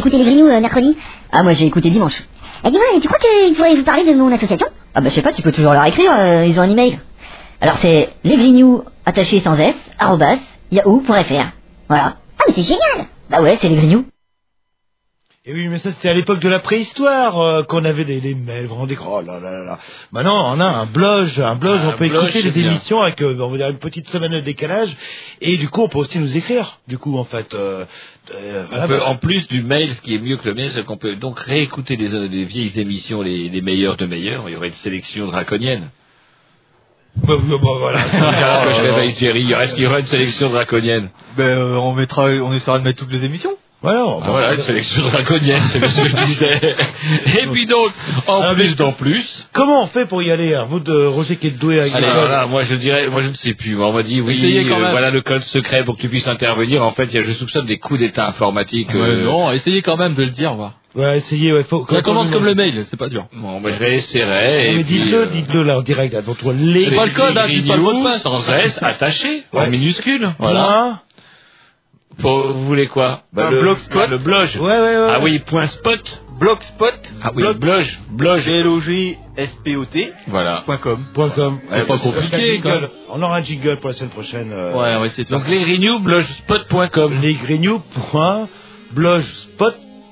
Écouté les Grignoux euh, mercredi. Ah, moi j'ai écouté dimanche. Eh, dis-moi, tu crois qu'il faudrait vous parler de mon association? Ah, bah je sais pas, tu peux toujours leur écrire, euh, ils ont un email. Alors c'est lesgrignoux, attaché sans s, arrobas, yahoo.fr. Voilà. Ah, mais c'est génial Bah ouais, c'est les Grignoux. Et oui, mais ça c'était à l'époque de la préhistoire euh, qu'on avait des, des mails, vous vous rendez oh là là là là. Maintenant, on a un blog, un blog, Ah, on peut blog, écouter les bien. émissions avec, euh, on va dire, une petite semaine de décalage, et du coup, on peut aussi nous écrire, du coup, en fait. euh, euh, On voilà, peut, bah, en plus du mail, ce qui est mieux que le mail, c'est qu'on peut donc réécouter les, les vieilles émissions, les, les meilleures de meilleures. Il y aurait une sélection draconienne. bah, bah, bah, voilà. [laughs] Alors que je [laughs] réveille Thierry, est-ce qu'il y aura une sélection draconienne Ben, euh, on mettra, on essaiera de mettre toutes les émissions. Voilà, Ah, voilà, une sélection draconienne, c'est ce que je disais. [laughs] Et puis donc, en Ah, plus d'en plus. Comment on fait pour y aller hein Vous de Roger qui est doué avec Allez, les voilà, moi je dirais, moi je ne sais plus. On m'a dit oui, Essayez quand euh, même. voilà le code secret pour que tu puisses intervenir. En fait, il y a, je soupçonne des coups d'état informatiques. Ouais, euh, non, essayez quand même de le dire, voir. Ouais, essayez, ouais, faut. Ça commence comme le mail, c'est pas dur. Bon, ben, je réessayerai. Non, et mais dites-le, euh, dites-le là en direct, là, devant toi. Les C'est pas le code, hein, dites pas le mot de passe. Sans S, attaché, en minuscule. Voilà. Faut- vous voulez quoi Un le, blogspot. Le blog. Ouais, ouais, ouais. Ah oui, point spot. Blogspot. Ah oui, blog. Blog. B-L-O-G-S-P-O-T. Voilà. Point com. Point com. C'est pas compliqué, quand même. On aura un jingle pour la semaine prochaine. euh, Ouais, on va essayer de faire Donc les renew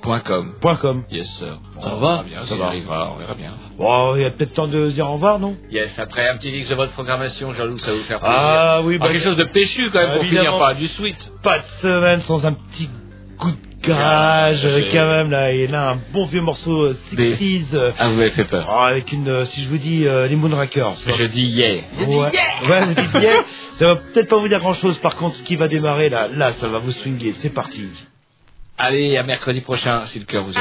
Point com. com. Yes sir. Ça On va, bien, ça ça va. arrivera, on verra bien. Bon, il y a peut-être temps de se dire au revoir, non? Yes, après un petit mix de votre programmation, Jean-Loup, ça va vous faire plaisir. Ah oui, Ah, quelque chose de péchu quand même pour finir par du sweet. Pas de semaine sans un petit coup de garage, Ah, quand même, là. Et là, un bon vieux morceau euh, 60s. euh, Ah, vous m'avez fait peur. oh, avec une, euh, si je vous dis, euh, les Moonrakers. Je dis yeah. Ouais, ouais, vous dites yeah. Ça va peut-être pas vous dire grand chose. Par contre, ce qui va démarrer là, là, ça va vous swinguer. C'est parti. Allez, à mercredi prochain, si le cœur vous dit.